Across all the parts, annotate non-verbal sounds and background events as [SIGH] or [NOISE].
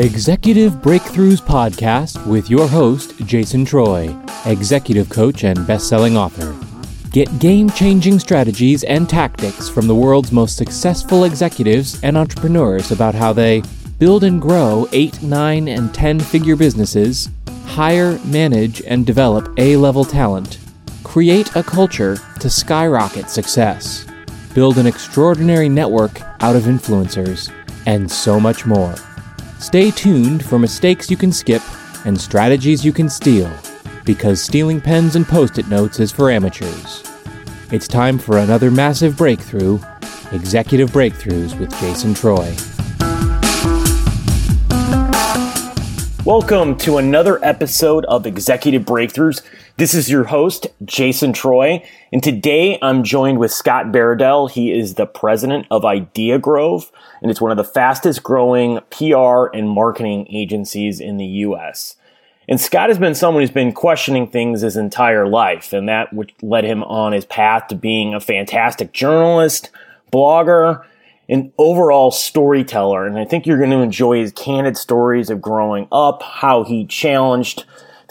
Executive Breakthroughs Podcast with your host, Jason Troy, executive coach and best selling author. Get game changing strategies and tactics from the world's most successful executives and entrepreneurs about how they build and grow 8, 9, and 10 figure businesses, hire, manage, and develop A level talent, create a culture to skyrocket success, build an extraordinary network out of influencers, and so much more. Stay tuned for mistakes you can skip and strategies you can steal, because stealing pens and post it notes is for amateurs. It's time for another massive breakthrough Executive Breakthroughs with Jason Troy. Welcome to another episode of Executive Breakthroughs. This is your host, Jason Troy, and today I'm joined with Scott Baradell. He is the president of Idea Grove, and it's one of the fastest growing PR and marketing agencies in the U.S. And Scott has been someone who's been questioning things his entire life, and that which led him on his path to being a fantastic journalist, blogger, an overall storyteller. And I think you're going to enjoy his candid stories of growing up, how he challenged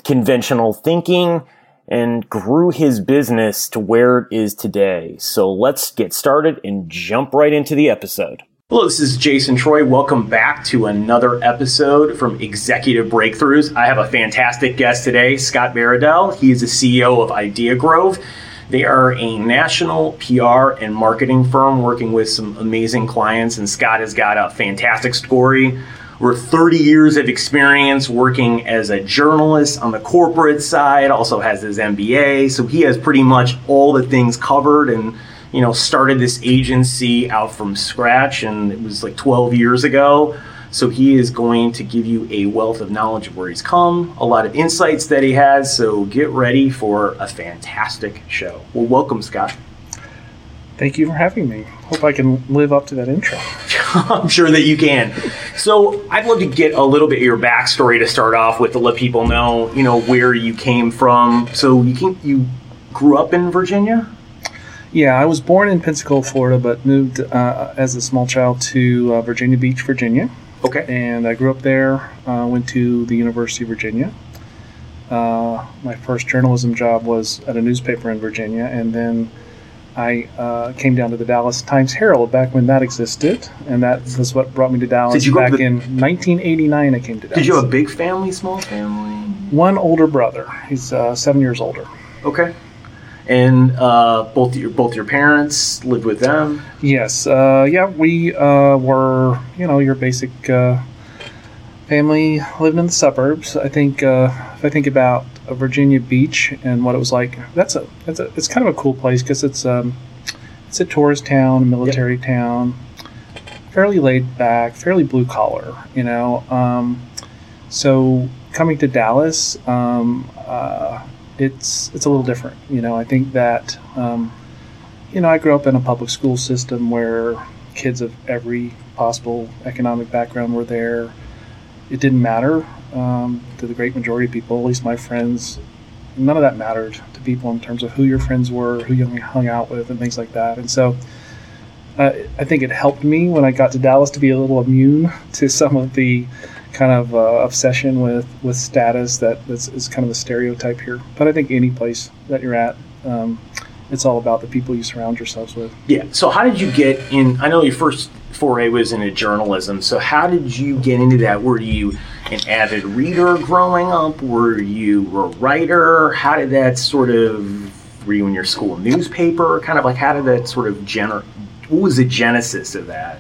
conventional thinking and grew his business to where it is today. So let's get started and jump right into the episode. Hello, this is Jason Troy. Welcome back to another episode from Executive Breakthroughs. I have a fantastic guest today, Scott Baradell. He is the CEO of Idea Grove. They are a national PR and marketing firm working with some amazing clients, and Scott has got a fantastic story. We're 30 years of experience working as a journalist on the corporate side, also has his MBA, so he has pretty much all the things covered and you know started this agency out from scratch and it was like 12 years ago so he is going to give you a wealth of knowledge of where he's come, a lot of insights that he has. So get ready for a fantastic show. Well, welcome, Scott. Thank you for having me. Hope I can live up to that intro. [LAUGHS] I'm sure that you can. So I'd love to get a little bit of your backstory to start off with to let people know, you know, where you came from. So you came, you grew up in Virginia. Yeah, I was born in Pensacola, Florida, but moved uh, as a small child to uh, Virginia Beach, Virginia. Okay. And I grew up there, uh, went to the University of Virginia. Uh, my first journalism job was at a newspaper in Virginia, and then I uh, came down to the Dallas Times Herald back when that existed, and that was what brought me to Dallas. Did you back the, in 1989? I came to Dallas. Did you have a big family, small family? One older brother. He's uh, seven years older. Okay and uh, both your both your parents lived with them. Yes, uh, yeah, we uh, were you know your basic uh, family living in the suburbs. I think uh, if I think about Virginia Beach and what it was like, that's a that's a it's kind of a cool place because it's um, it's a tourist town, military yep. town, fairly laid back, fairly blue collar, you know. Um, so coming to Dallas. Um, uh, it's it's a little different. You know, I think that um, you know I grew up in a public school system where kids of every possible economic background were there. It didn't matter um, to the great majority of people, at least my friends. None of that mattered to people in terms of who your friends were, who you hung out with, and things like that. And so, uh, I think it helped me when I got to Dallas to be a little immune [LAUGHS] to some of the kind of uh, obsession with with status that is, kind of a stereotype here. But I think any place that you're at, um, it's all about the people you surround yourselves with. Yeah. So how did you get in? I know your first foray was into journalism. So how did you get into that? Were you an avid reader growing up? Were you a writer? How did that sort of? Were you in your school newspaper? Kind of like how did that sort of gener? What was the genesis of that?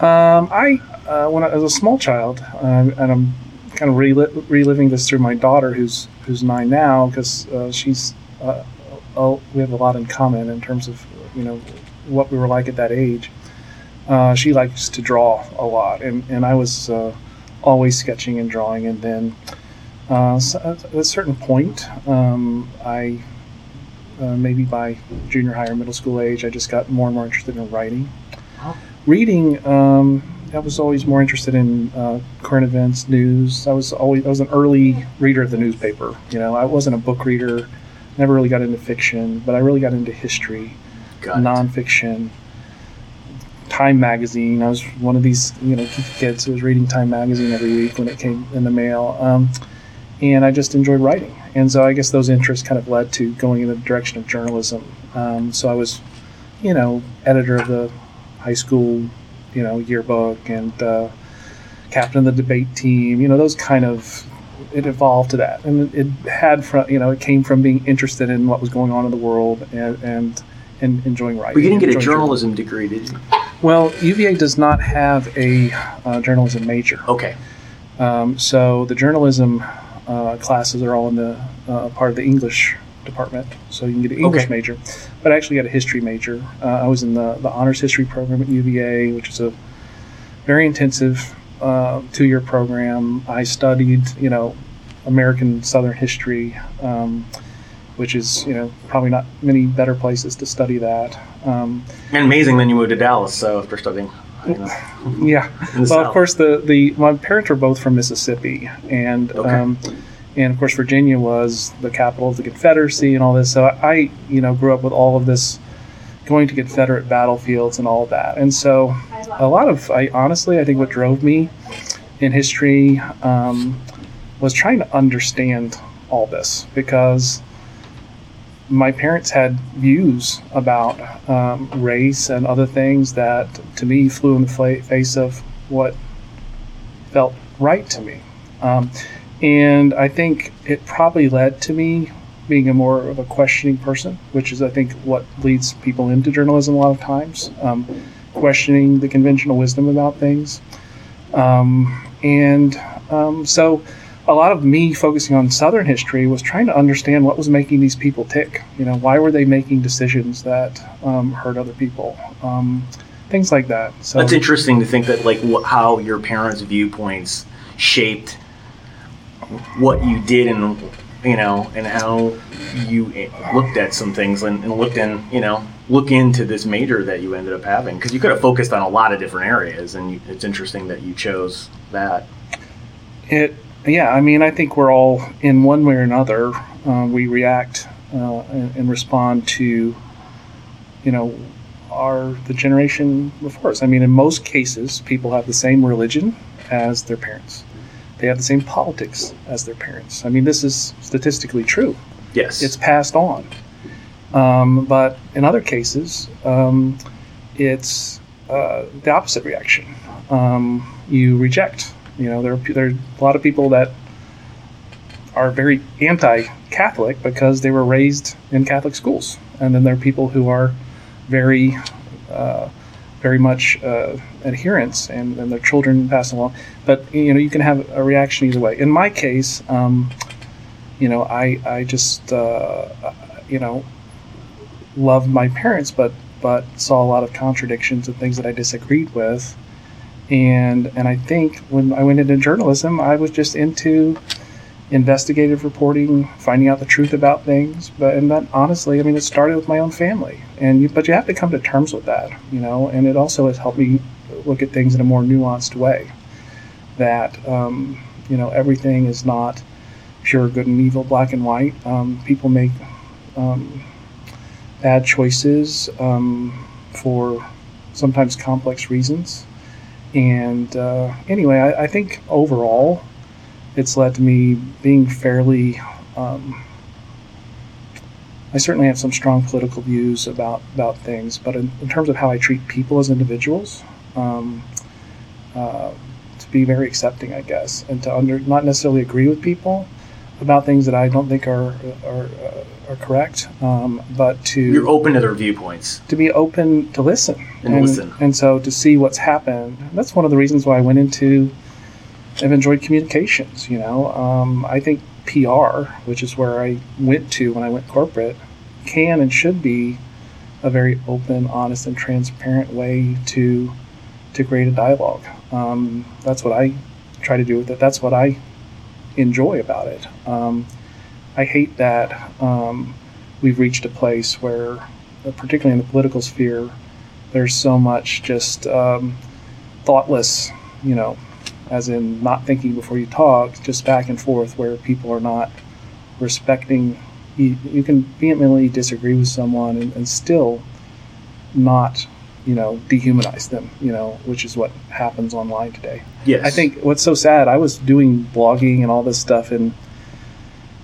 Um, I uh, when I was a small child, uh, and I'm kind of rel- reliving this through my daughter, who's who's nine now, because uh, she's oh, we have a lot in common in terms of you know what we were like at that age. Uh, she likes to draw a lot, and and I was uh, always sketching and drawing, and then so at a certain point, um, I. maybe by junior high or middle school age, I just got more and more interested in writing. Oh. Reading, um, I was always more interested in uh, current events, news. I was always I was an early reader of the newspaper. You know, I wasn't a book reader. Never really got into fiction, but I really got into history, got nonfiction, Time magazine. I was one of these you know kids who was reading Time magazine every week when it came in the mail, um, and I just enjoyed writing. And so I guess those interests kind of led to going in the direction of journalism. Um, so I was, you know, editor of the high school, you know, yearbook and uh, captain of the debate team. You know, those kind of it evolved to that, and it had from you know it came from being interested in what was going on in the world and and, and enjoying writing. But you didn't get a journalism degree, did you? Well, UVA does not have a uh, journalism major. Okay. Um, so the journalism uh, classes are all in the uh, part of the English department, so you can get an English Okay. major. But I actually got a history major. Uh, I was in the, the honors history program at UVA, which is a very intensive uh, two year program. I studied, you know, American Southern history, um, which is, you know, probably not many better places to study that. Um, And amazing. Then you moved to Dallas. So after studying, you know, [LAUGHS] yeah. well, of course, the, the my parents were both from Mississippi, and Okay. um, and of course Virginia was the capital of the Confederacy and all this. So I, you know, grew up with all of this, going to Confederate battlefields and all of that. And so a lot of, I honestly, I think what drove me in history um, was trying to understand all this because my parents had views about um, race and other things that to me flew in the face of what felt right to me. Um, and I think it probably led to me being a more of a questioning person, which is, I think, what leads people into journalism a lot of times, um, questioning the conventional wisdom about things. Um, and um, so a lot of me focusing on Southern history was trying to understand what was making these people tick. You know, why were they making decisions that um, hurt other people? Um, things like that. So That's interesting to think that like wh- how your parents' viewpoints shaped what you did and you know and how you eh, looked at some things and, and looked in you know look into this major that you ended up having because you could have focused on a lot of different areas and you, it's interesting that you chose that It, yeah, I mean, I think we're all in one way or another. Uh, we react uh, and, and respond to, you know, our the generation before us. I mean, in most cases, people have the same religion as their parents. They have the same politics as their parents. I mean, this is statistically true. yes It's passed on. Um, but in other cases, um, it's uh, the opposite reaction. Um, you reject. You know, there are, there are a lot of people that are very anti-Catholic because they were raised in Catholic schools, and then there are people who are very, uh, very much uh, adherents, and, and their children pass along. But you know, you can have a reaction either way. In my case, um, you know, I I just uh, you know loved my parents, but but saw a lot of contradictions and things that I disagreed with. And and I think when I went into journalism, I was just into investigative reporting, finding out the truth about things. But and that honestly, I mean, it started with my own family. And you, but you have to come to terms with that, you know. And it also has helped me look at things in a more nuanced way. That um, you know, everything is not pure good and evil, black and white. Um, people make um, bad choices um, for sometimes complex reasons. And uh, anyway, I, I think overall, it's led to me being fairly. Um, I certainly have some strong political views about about things, but in, in terms of how I treat people as individuals, um, uh, to be very accepting, I guess, and to under not necessarily agree with people about things that I don't think are are, uh, are correct, um, but to you're open to their viewpoints to be open to listen And listen. and so to see what's happened. That's one of the reasons why I went into. I've enjoyed communications. You know, um, I think PR, which is where I went to when I went corporate, can and should be a very open, honest, and transparent way to to create a dialogue. Um, that's what I try to do with it. That's what I enjoy about it. Um, I hate that um, we've reached a place where, uh, particularly in the political sphere, there's so much just um, thoughtless, you know, as in not thinking before you talk, just back and forth, where people are not respecting. You, you can vehemently disagree with someone and, and still not you know, dehumanize them, you know, which is what happens online today. Yes. I think what's so sad, I was doing blogging and all this stuff in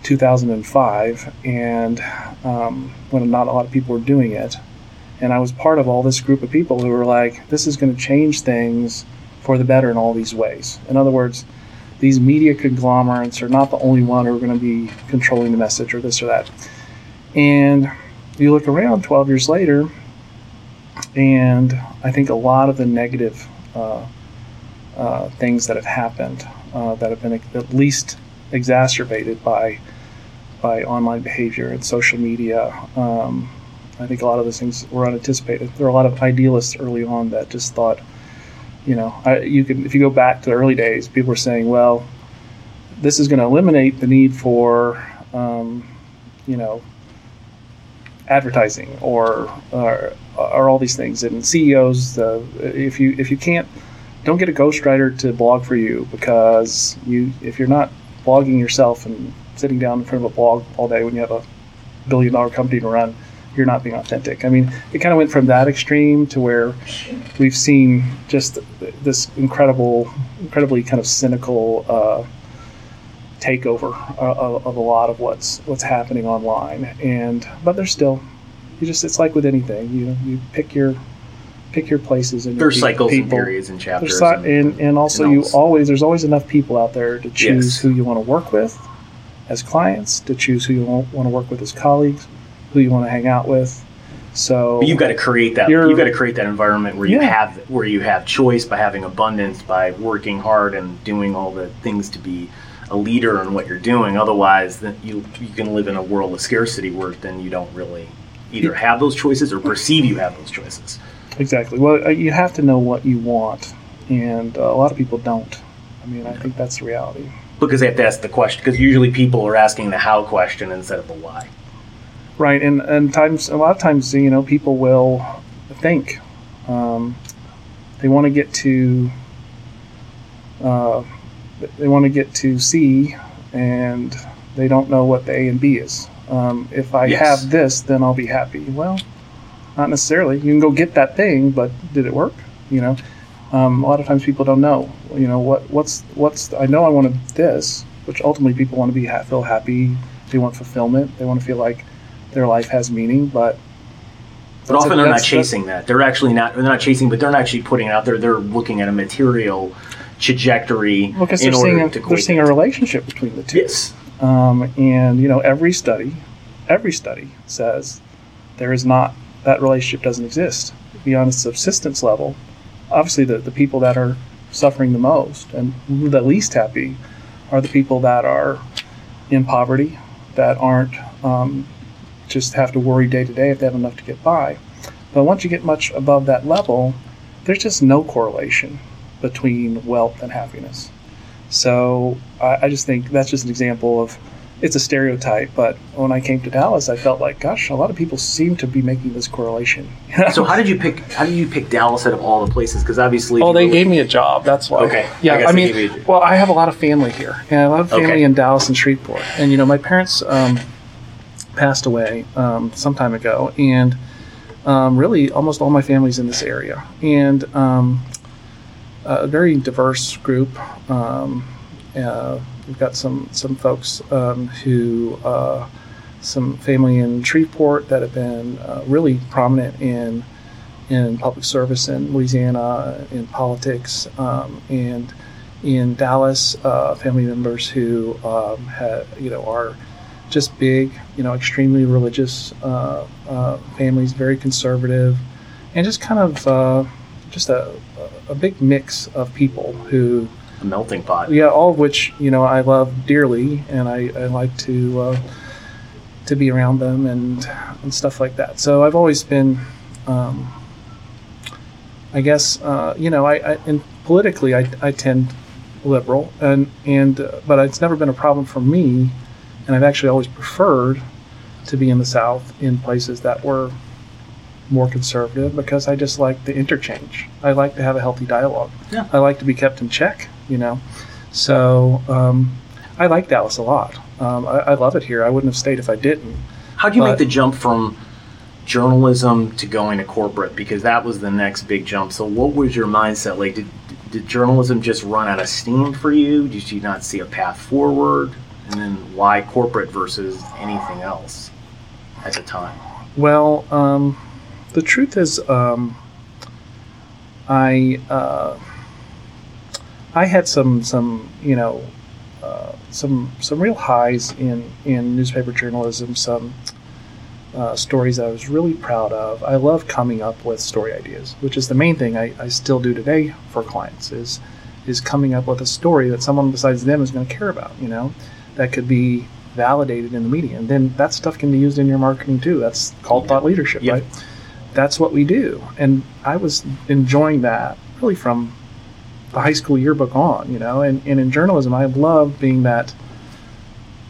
2005, and um, when not a lot of people were doing it. And I was part of all this group of people who were like, this is going to change things for the better in all these ways. In other words, these media conglomerates are not the only one who are going to be controlling the message or this or that. And you look around 12 years later, and I think a lot of the negative uh, uh, things that have happened uh, that have been at least exacerbated by by online behavior and social media. Um, I think a lot of those things were unanticipated. There were a lot of idealists early on that just thought, you know, I, you can if you go back to the early days, people were saying, well, this is going to eliminate the need for, um, you know, advertising or, or or all these things. And CEOs, uh, if you if you can't, don't get a ghostwriter to blog for you because you if you're not blogging yourself and sitting down in front of a blog all day when you have a billion dollar company to run, you're not being authentic. I mean, it kind of went from that extreme to where we've seen just this incredible, incredibly kind of cynical uh, takeover of, of, a lot of what's what's happening online. And but there's still, you just it's like with anything, you you pick your pick your places and there's cycles people. and periods and chapters si- and, and, and, also and you always there's always enough people out there to choose yes. who you want to work with as clients, to choose who you want to work with as colleagues, who you want to hang out with. So but you've got to create that. You've got to create that environment where you yeah. have where you have choice by having abundance, by working hard and doing all the things to be a leader in what you're doing. Otherwise, then you you can live in a world of scarcity where then you don't really either have those choices or perceive you have those choices. Exactly. Well, uh, you have to know what you want, and uh, a lot of people don't. I mean, I think that's the reality because they have to ask the question because usually people are asking the how question instead of the why right and and times a lot of times you know people will think um, they want to get to uh, they want to get to c and they don't know what the a and b is um, if i yes. have this then i'll be happy well not necessarily you can go get that thing but did it work you know um, a lot of times people don't know, you know, what what's what's. I know I wanted this, which ultimately people want to be feel happy. They want fulfillment. They want to feel like their life has meaning. But but often they're not chasing that. They're actually not. They're not chasing, but they're not actually putting it out there. They're looking at a material trajectory because they're seeing a, they're seeing a relationship between the two. Yes. Um, and you know, every study, every study says there is not that relationship doesn't exist beyond a subsistence level obviously the, the people that are suffering the most and the least happy are the people that are in poverty, that aren't um, just have to worry day to day if they have enough to get by. But once you get much above that level, there's just no correlation between wealth and happiness. So I, I just think that's just an example of it's a stereotype, but when I came to Dallas, I felt like, gosh, a lot of people seem to be making this correlation. [LAUGHS] so how did you pick? How did you pick Dallas out of all the places? Because obviously, oh, they gave me a job. That's why. Okay. Yeah, I, I mean, well, I have a lot of family here, and a lot of family okay. in Dallas and Shreveport, and you know, my parents um, passed away um, some time ago, and um, really, almost all my family's in this area, and um, a very diverse group. Um, uh, We've got some some folks um, who uh, some family in Shreveport that have been uh, really prominent in in public service in Louisiana in politics um, and in Dallas uh, family members who um, have you know are just big you know extremely religious uh, uh, families very conservative and just kind of uh, just a, a big mix of people who a melting pot. Yeah, all of which you know I love dearly, and I, I like to uh, to be around them and and stuff like that. So I've always been, um, I guess, uh, you know, I, I and politically I, I tend liberal, and and uh, but it's never been a problem for me, and I've actually always preferred to be in the South in places that were more conservative because I just like the interchange. I like to have a healthy dialogue. Yeah. I like to be kept in check, you know. So um, I like Dallas a lot. Um, I, I, love it here. I wouldn't have stayed if I didn't. How do you but, make the jump from journalism to going to corporate because that was the next big jump. So, what was your mindset like? Did did journalism just run out of steam for you? Did you not see a path forward? And then why corporate versus anything else at the time? Well, um, the truth is, um, I uh, I had some some you know uh, some some real highs in in newspaper journalism. Some uh, stories I was really proud of. I love coming up with story ideas, which is the main thing I, I still do today for clients. Is is coming up with a story that someone besides them is going to care about. You know, that could be validated in the media, and then that stuff can be used in your marketing too. That's called thought leadership, right? That's what we do, and I was enjoying that really from the high school yearbook on. You know, and, and in journalism, I love being that.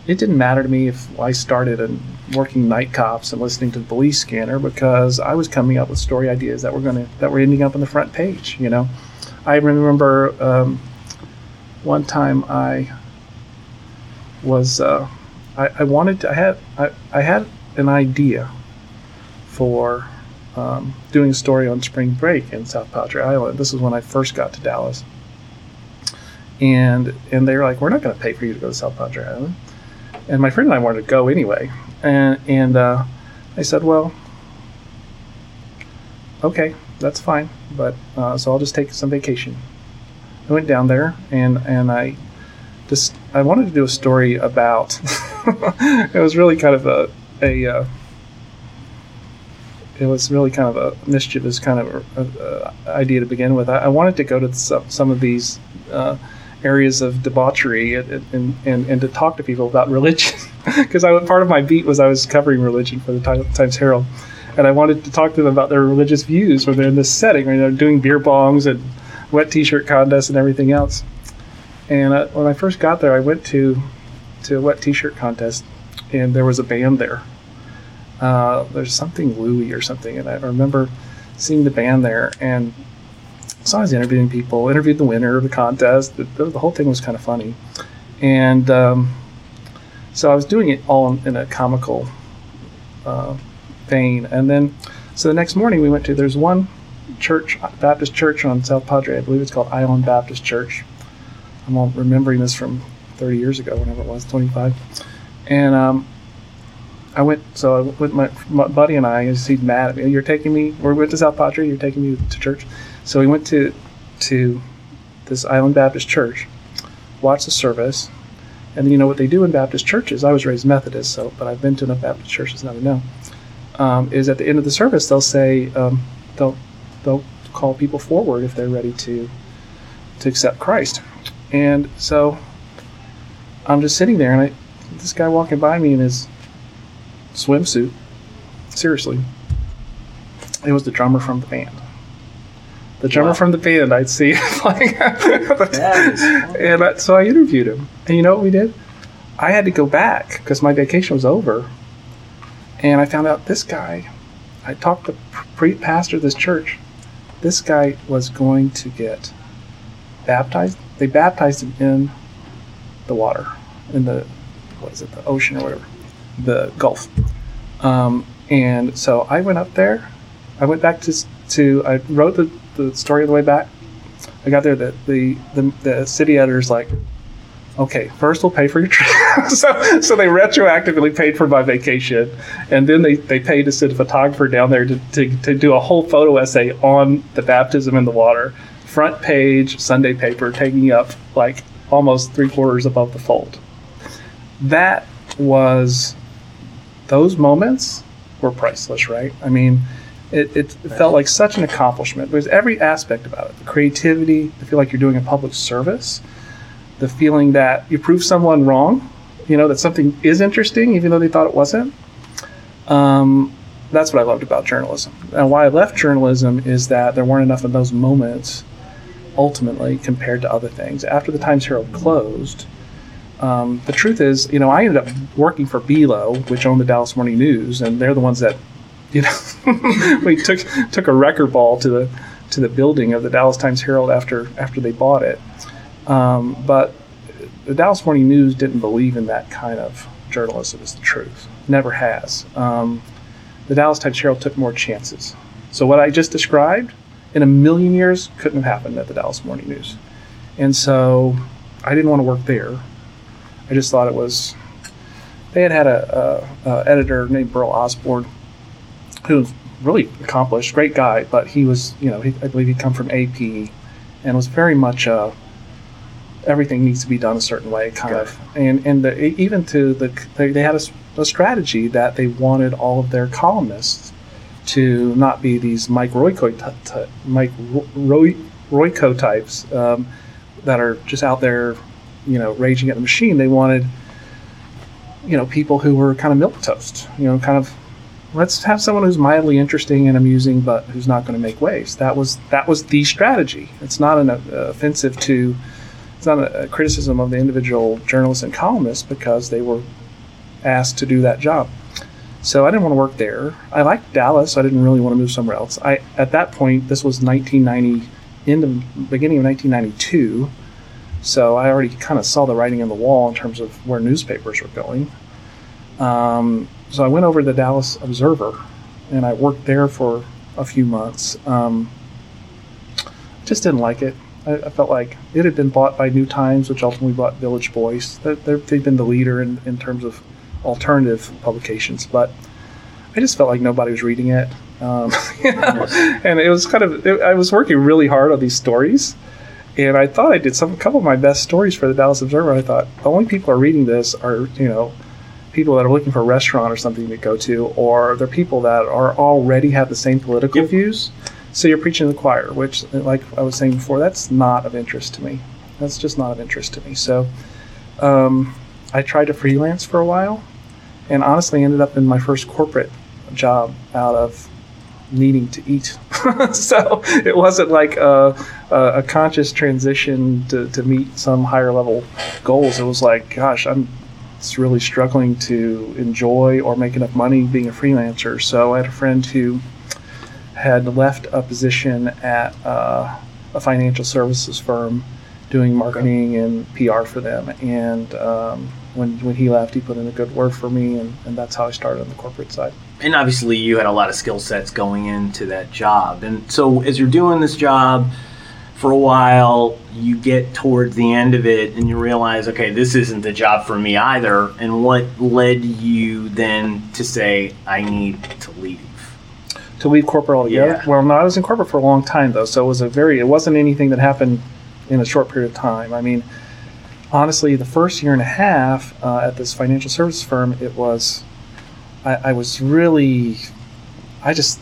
It didn't matter to me if I started and working night cops and listening to the police scanner because I was coming up with story ideas that were going to that were ending up on the front page. You know, I remember um, one time I was uh, I, I, wanted to, I had I, I had an idea for um, doing a story on spring break in South Padre Island. This is when I first got to Dallas, and and they were like, "We're not going to pay for you to go to South Padre Island." And my friend and I wanted to go anyway, and and uh, I said, "Well, okay, that's fine, but uh, so I'll just take some vacation." I went down there and and I just I wanted to do a story about. [LAUGHS] it was really kind of a a. Uh, it was really kind of a mischievous kind of a, a idea to begin with. I, I, wanted to go to some, some of these uh, areas of debauchery and, and, and, and, to talk to people about [LAUGHS] religion because part of my beat was I was covering religion for the Times Herald, and I wanted to talk to them about their religious views when they're in this setting, when they're doing beer bongs and wet T-shirt contests and everything else. And I, when I first got there, I went to to a wet T-shirt contest, and there was a band there. Uh, there's something Louie or something, and I remember seeing the band there, and so I was interviewing people, interviewed the winner of the contest. The, the, whole thing was kind of funny, and um, so I was doing it all in, in a comical uh, vein. And then, so the next morning we went to there's one church, Baptist church on South Padre, I believe it's called Island Baptist Church, I'm all remembering this from 30 years ago, whenever it was, 25. And um, I went, so I went, my, my buddy and I, he's mad at me. You're taking me, we went to South Padre, you're taking me to church. So we went to, to this Island Baptist church, watched the service, and you know what they do in Baptist churches? I was raised Methodist, so but I've been to enough Baptist churches now to know. Um, is at the end of the service they'll say um, they'll they'll call people forward if they're ready to to accept Christ. And so I'm just sitting there, and I, this guy walking by me in his swimsuit. Seriously, it was the drummer from the band. The drummer wow. from the band I'd see [LAUGHS] playing. and I, so I interviewed him, and you know what we did? I had to go back because my vacation was over, and I found out this guy. I talked to the pre- pastor of this church. This guy was going to get baptized they baptized him in the water, in the what is it, the ocean or whatever, the Gulf. Um, and so I went up there. I went back to to I wrote the, the story the way back. I got there. The the the, the city editor's like, okay, first we'll pay for your trip. [LAUGHS] so, so they retroactively paid for my vacation, and then they, they paid to send a photographer down there to, to, to do a whole photo essay on the baptism in the water front page Sunday paper taking up like almost three quarters above the fold. That was those moments were priceless, right? I mean, it, it felt like such an accomplishment. There's every aspect about it the creativity, the feel like you're doing a public service, the feeling that you prove someone wrong, you know, that something is interesting even though they thought it wasn't. Um, that's what I loved about journalism. And why I left journalism is that there weren't enough of those moments ultimately compared to other things. After the Times Herald closed, um, the truth is, you know, I ended up working for Belo, which owned the Dallas Morning News, and they're the ones that, [LAUGHS] you know, [LAUGHS] we took took a record ball to the to the building of the Dallas Times Herald after after they bought it. Um, but the Dallas Morning News didn't believe in that kind of journalism. Is the truth. Never has. Um, the Dallas Times Herald took more chances. So what I just described in a million years couldn't have happened at the Dallas Morning News. And so I didn't want to work there. I just thought it was. They had had a, a, a editor named Burl Osborne, who was really accomplished, great guy, but he was, you know, he, I believe he'd come from AP, and was very much uh, everything needs to be done a certain way, kind of. And and the, even to the they, they had a, a strategy that they wanted all of their columnists to not be these Mike Royko, t- t- Mike Roy, Royko types um, that are just out there, you know, raging at the machine. They wanted, you know, people who were kind of milk toast. You know, kind of let's have someone who's mildly interesting and amusing, but who's not going to make waves. That was that was the strategy. It's not an uh, offensive to. It's not a, a criticism of the individual journalists and columnists because they were asked to do that job. So I didn't want to work there. I liked Dallas. So I didn't really want to move somewhere else. I at that point this was 1990, in the beginning of 1992. So I already kind of saw the writing on the wall in terms of where newspapers were going. Um, so I went over to the Dallas Observer, and I worked there for a few months. Um, just didn't like it. I, I, felt like it had been bought by New Times, which ultimately bought Village Voice. They're, they've been the leader in, in terms of alternative publications, but I just felt like nobody was reading it. Um, [LAUGHS] and it was kind of, it, I was working really hard on these stories. And I thought I did some, a couple of my best stories for the Dallas Observer. I thought the only people are reading this are, you know, people that are looking for a restaurant or something to go to, or they're people that are already have the same political yep. views. So you're preaching to the choir, which, like I was saying before, that's not of interest to me. That's just not of interest to me. So um, I tried to freelance for a while, and honestly ended up in my first corporate job out of needing to eat. [LAUGHS] so it wasn't like a, a, conscious transition to, to meet some higher level goals. It was like, gosh, I'm really struggling to enjoy or make enough money being a freelancer. So I had a friend who had left a position at uh, a financial services firm doing marketing and PR for them. And um, when, when he left, he put in a good word for me, and, and that's how I started on the corporate side. And obviously, you had a lot of skill sets going into that job. And so, as you're doing this job for a while, you get towards the end of it and you realize, okay, this isn't the job for me either. And what led you then to say, I need to leave? To leave corporate altogether? Yeah. Well, no, I was in corporate for a long time, though. So it was a very, it wasn't anything that happened in a short period of time. I mean, honestly, the first year and a half uh, at this financial services firm, it was, I, I was really, I just,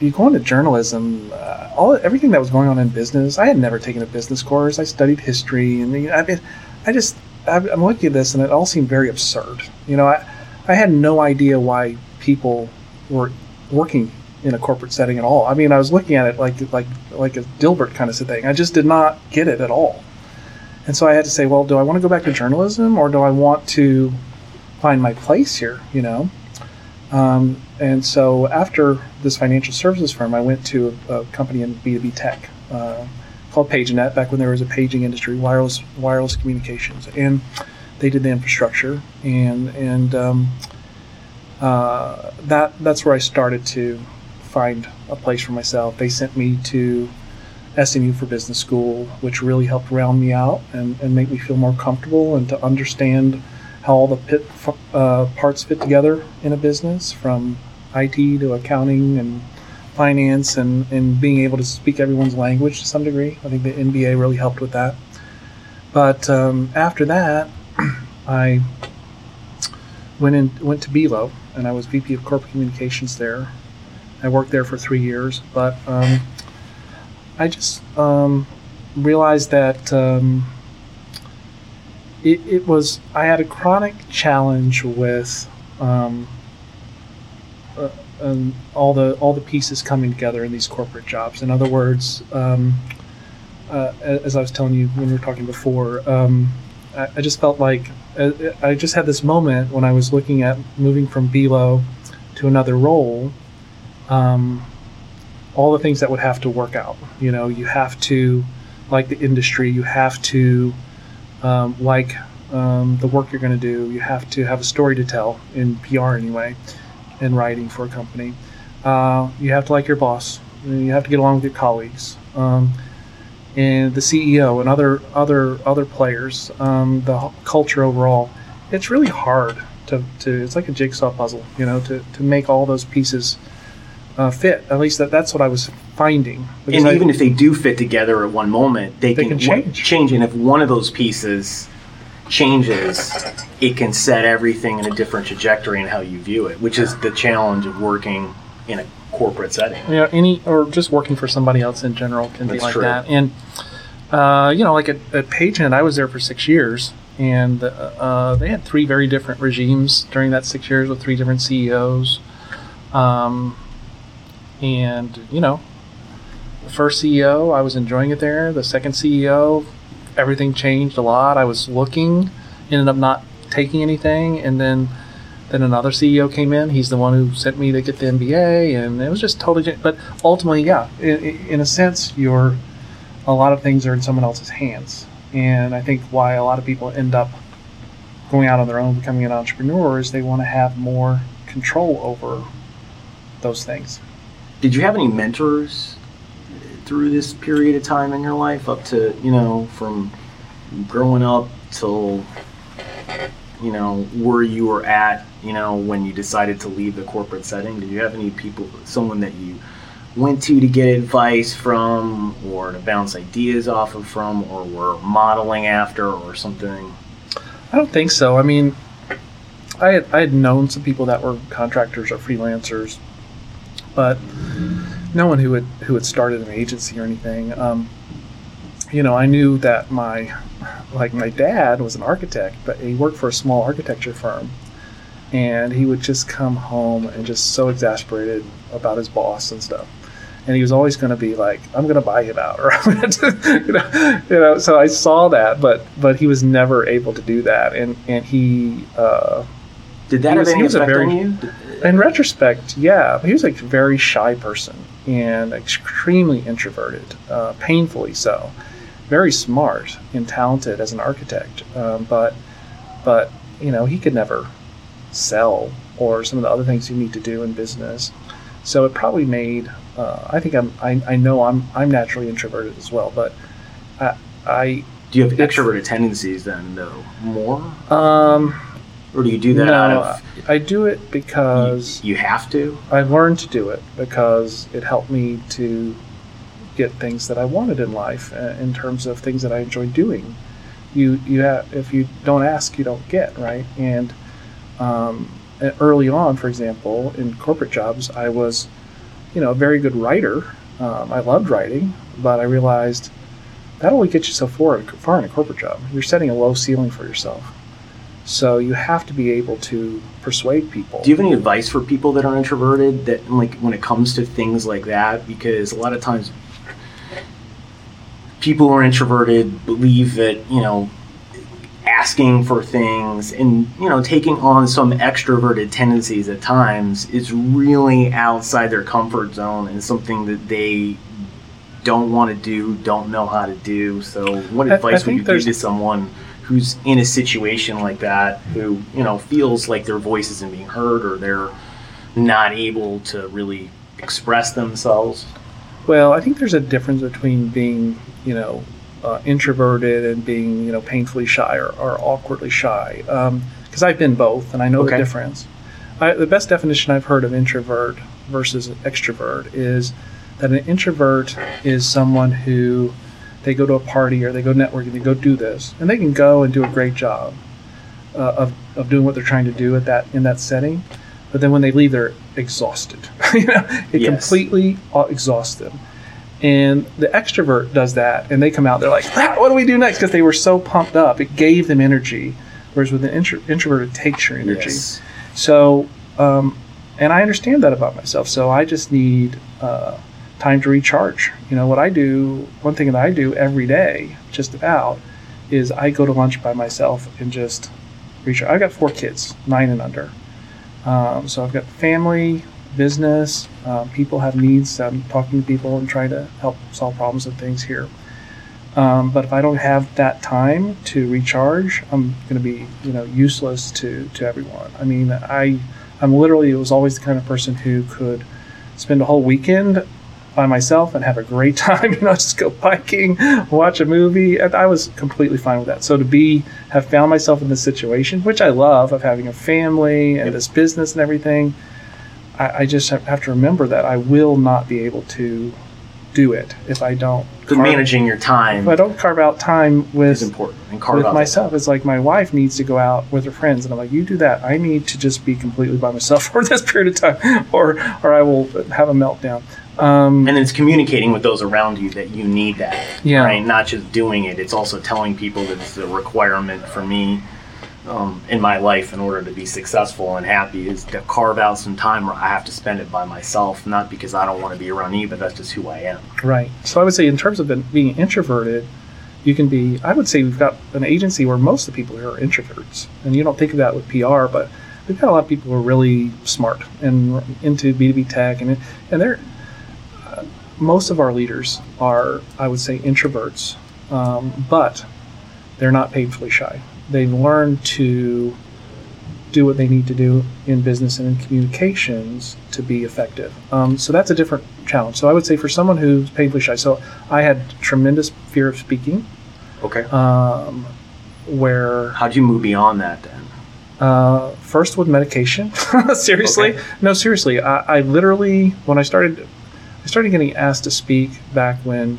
you go into journalism, uh, all everything that was going on in business. I had never taken a business course. I studied history, and I mean, I just, I'm looking at this, and it all seemed very absurd. You know, I, I had no idea why people were working in a corporate setting at all. I mean, I was looking at it like like like a Dilbert kind of thing. I just did not get it at all. And so I had to say, well, do I want to go back to journalism or do I want to find my place here? You know. Um, and so after this financial services firm, I went to a, a company in B2B tech uh, called PageNet back when there was a paging industry, wireless wireless communications, and they did the infrastructure and and um, uh, that that's where I started to find a place for myself. They sent me to SMU for business school, which really helped round me out and, and make me feel more comfortable and to understand how all the pit, uh, parts fit together in a business from IT to accounting and finance and, and being able to speak everyone's language to some degree. I think the MBA really helped with that. But um, after that, [CLEARS THROAT] I went in went to Belo and I was VP of Corporate Communications there I worked there for three years, but um, I just um, realized that um, it, it, was I had a chronic challenge with um, uh, all the all the pieces coming together in these corporate jobs. In other words, um, uh, as I was telling you when we were talking before, um, I, I, just felt like uh, I just had this moment when I was looking at moving from Belo to another role um, all the things that would have to work out. You know, you have to like the industry, you have to um, like um, the work you're going to do, you have to have a story to tell in PR anyway. in writing for a company. Uh, you have to like your boss. You have to get along with your colleagues. Um, and the CEO and other other other players, um, the culture overall, it's really hard to, to it's like a jigsaw puzzle, you know, to, to make all those pieces uh, fit. At least that, that's what I was finding. And I, even if they do fit together at one moment, they, they can, can change. change. And if one of those pieces changes, it can set everything in a different trajectory in how you view it, which is the challenge of working in a corporate setting. You know, any or just working for somebody else in general can That's be like true. that. And uh, you know, like at, at PageNet, I was there for six years, and uh, they had three very different regimes during that six years with three different CEOs. Um, and you know, the first CEO, I was enjoying it there. The second CEO, everything changed a lot. I was looking, ended up not taking anything, and then then another CEO came in. He's the one who sent me to get the MBA, and it was just totally. But ultimately, yeah, in, in a sense, you're a lot of things are in someone else's hands, and I think why a lot of people end up going out on their own, becoming an entrepreneur, is they want to have more control over those things. Did you have any mentors through this period of time in your life, up to you know from growing up till you know where you were at, you know when you decided to leave the corporate setting? Did you have any people, someone that you went to to get advice from, or to bounce ideas off of from, or were modeling after, or something? I don't think so. I mean, I had, I had known some people that were contractors or freelancers, but no one who had who had started an agency or anything. Um, you know, I knew that my like my dad was an architect, but he worked for a small architecture firm, and he would just come home and just so exasperated about his boss and stuff. And he was always going to be like, "I'm going to buy him out," [LAUGHS] or "I'm going to," you know, you know. So I saw that, but but he was never able to do that, and and he. Uh, Did that He have was- any he was a effect very- on you? In retrospect, yeah, he was a very shy person and extremely introverted, uh, painfully so. Very smart and talented as an architect, um, but but you know he could never sell or some of the other things you need to do in business. So it probably made. Uh, I think I'm. I, I know I'm. I'm naturally introverted as well, but I. I Do you have extroverted tendencies then, though? More, um. Or do you do that no, out of I do it because. you, you have to? I learned to do it because it helped me to get things that I wanted in life uh, in terms of things that I enjoy doing. You you have if you don't ask, you don't get right. And um, early on, for example, in corporate jobs, I was, you know, a very good writer. Um, I loved writing, but I realized that only gets you so far, far in a corporate job. You're setting a low ceiling for yourself. So you have to be able to persuade people. Do you have any advice for people that are introverted that like when it comes to things like that? Because a lot of times people who are introverted believe that, you know, asking for things and, you know, taking on some extroverted tendencies at times is really outside their comfort zone and something that they don't want to do, don't know how to do. So what I- I advice would you give to someone who's in a situation like that who you know feels like their voice isn't being heard or they're not able to really express themselves Well, I think there's a difference between being, you know, uh, introverted and being, you know, painfully shy or, or awkwardly shy. Because I've been both, and I know Okay. the difference. I, the best definition I've heard of introvert versus extrovert is that an introvert is someone who they go to a party or they go networking, they go do this, and they can go and do a great job uh, of, of doing what they're trying to do at that in that setting. But then when they leave, they're exhausted. [LAUGHS] you know, it Yes. completely uh, exhausts them. And the extrovert does that, and they come out. They're like, "Ah, "What do we do next?" Because they were so pumped up, it gave them energy. Whereas with an intro- introvert, it takes your energy. yes So, um, and I understand that about myself. So I just need uh, time to recharge. You know, what I do, one thing that I do every day, just about, is I go to lunch by myself and just recharge. I've got four kids, nine and under. Um, so I've got family, business, um, people have needs. I'm talking to people and trying to help solve problems and things here. Um, but if I don't have that time to recharge, I'm going to be, you know, useless to, to everyone. I mean, I I'm literally it was always the kind of person who could spend a whole weekend by myself and have a great [LAUGHS] time. You know, just go biking, watch a movie. And I was completely fine with that. So to be have found myself in this situation, which I love, of having a family and Yep. this business and everything, I, I just have, have to remember that I will not be able to do it if I don't. Carve- managing your time if I don't carve out time with is important. And carve with myself. It's like my wife needs to go out with her friends, and I'm like, you do that. I need to just be completely by myself [LAUGHS] for this period of time, or or I will have a meltdown. Um, and it's communicating with those around you that you need that Yeah. right not just doing it it's also telling people that it's a requirement for me um, in my life in order to be successful and happy is to carve out some time where i have to spend it by myself not because i don't want to be around you but that's just who i am Right. So I would say, in terms of being introverted, you can be. I would say we've got an agency where most of the people here are introverts, and you don't think of that with PR, but we've got a lot of people who are really smart and into B two B tech, and and they're most of our leaders are, I would say, introverts, um, but they're not painfully shy. They've learned to do what they need to do in business and in communications to be effective. Um, so that's a different challenge. So I would say for someone who's painfully shy, so I had tremendous fear of speaking, okay um, where how'd you move beyond that then uh, first with medication. [LAUGHS] seriously, Okay. no, seriously. I, I literally when I started, started getting asked to speak back when,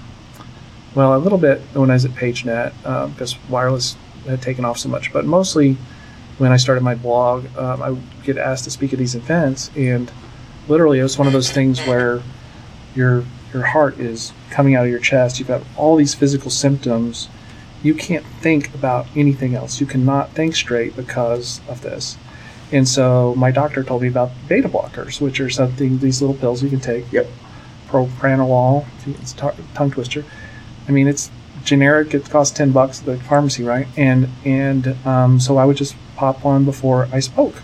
well, a little bit when I was at PageNet um, because wireless had taken off so much, but mostly when I started my blog, um, I would get asked to speak at these events, and literally it was one of those things where your your heart is coming out of your chest. You've got all these physical symptoms you can't think about anything else. You cannot think straight because of this. And so my doctor told me about beta blockers, which are something these little pills you can take. Yep. Propranolol, it's a tongue twister. I mean, it's generic. It costs ten bucks at the pharmacy, right? And and um, so I would just pop one before I spoke,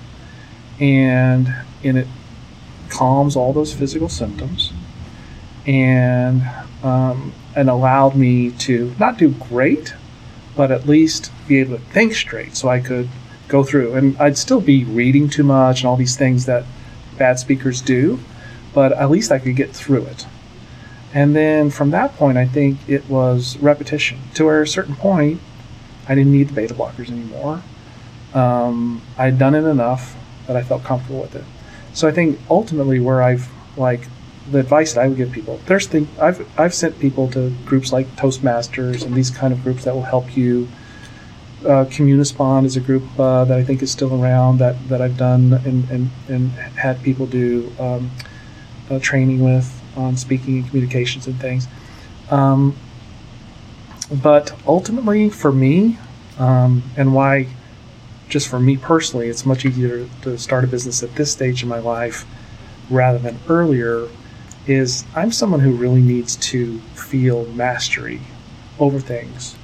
and and it calms all those physical symptoms, and um, and allowed me to not do great, but at least be able to think straight, so I could go through. And I'd still be reading too much and all these things that bad speakers do, but at least I could get through it. And then from that point, I think it was repetition to where a certain point, I didn't need the beta blockers anymore. Um, I'd done it enough that I felt comfortable with it. So I think ultimately, where I've like the advice that I would give people, there's thing I've I've sent people to groups like Toastmasters and these kind of groups that will help you. Uh, Communispond is a group uh, that I think is still around that, that I've done and, and, and had people do um, uh, training with on speaking and communications and things. Um, but ultimately, for me, um, and why, just for me personally, it's much easier to start a business at this stage in my life rather than earlier, is I'm someone who really needs to feel mastery over things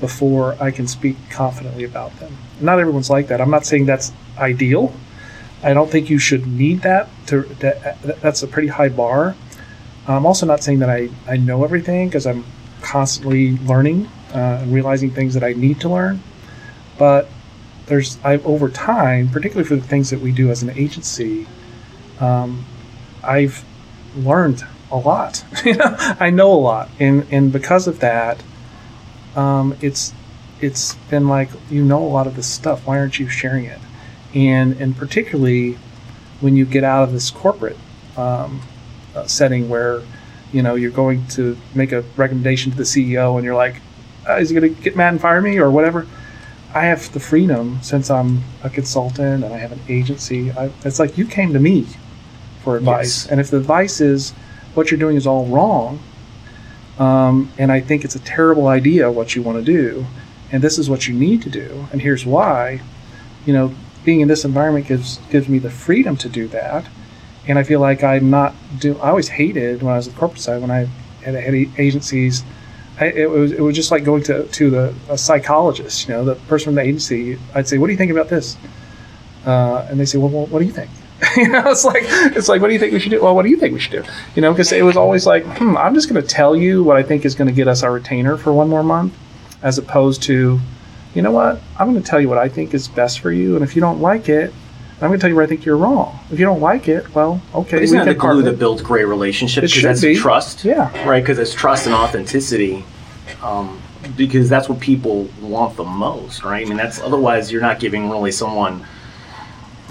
before I can speak confidently about them. Not everyone's like that. I'm not saying that's ideal. I don't think you should need that. To that, that's a pretty high bar. I'm also not saying that I, I know everything because I'm constantly learning uh, and realizing things that I need to learn. But there's I over time, particularly for the things that we do as an agency, um, I've learned a lot. [LAUGHS] you know, I know a lot, and and because of that, um, it's it's been like you know a lot of this stuff. Why aren't you sharing it? And and particularly when you get out of this corporate um, uh, setting where you know you're going to make a recommendation to the CEO and you're like, uh, is he going to get mad and fire me or whatever? I have the freedom since I'm a consultant and I have an agency. I, it's like you came to me for advice, Yes. and if the advice is what you're doing is all wrong, um, and I think it's a terrible idea what you want to do, and this is what you need to do, and here's why. You know, being in this environment gives gives me the freedom to do that, and I feel like I'm not do. I always hated when I was at the corporate side when I had, had agencies. I, it was it was just like going to to the a psychologist. You know, the person from the agency. I'd say, "What do you think about this?" Uh, and they say, well, well, what do you think?" [LAUGHS] you know, it's like it's like, "What do you think we should do?" Well, what do you think we should do? You know, because it was always like, "Hmm, I'm just going to tell you what I think is going to get us our retainer for one more month," as opposed to, you know what, I'm going to tell you what I think is best for you, and if you don't like it, I'm going to tell you where I think you're wrong. If you don't like it, well, okay. Isn't we that the glue that builds great relationships? It 'Cause should that's be. trust. Yeah. Right, because it's trust and authenticity. Um, because that's what people want the most, right? I mean, that's otherwise you're not giving really someone.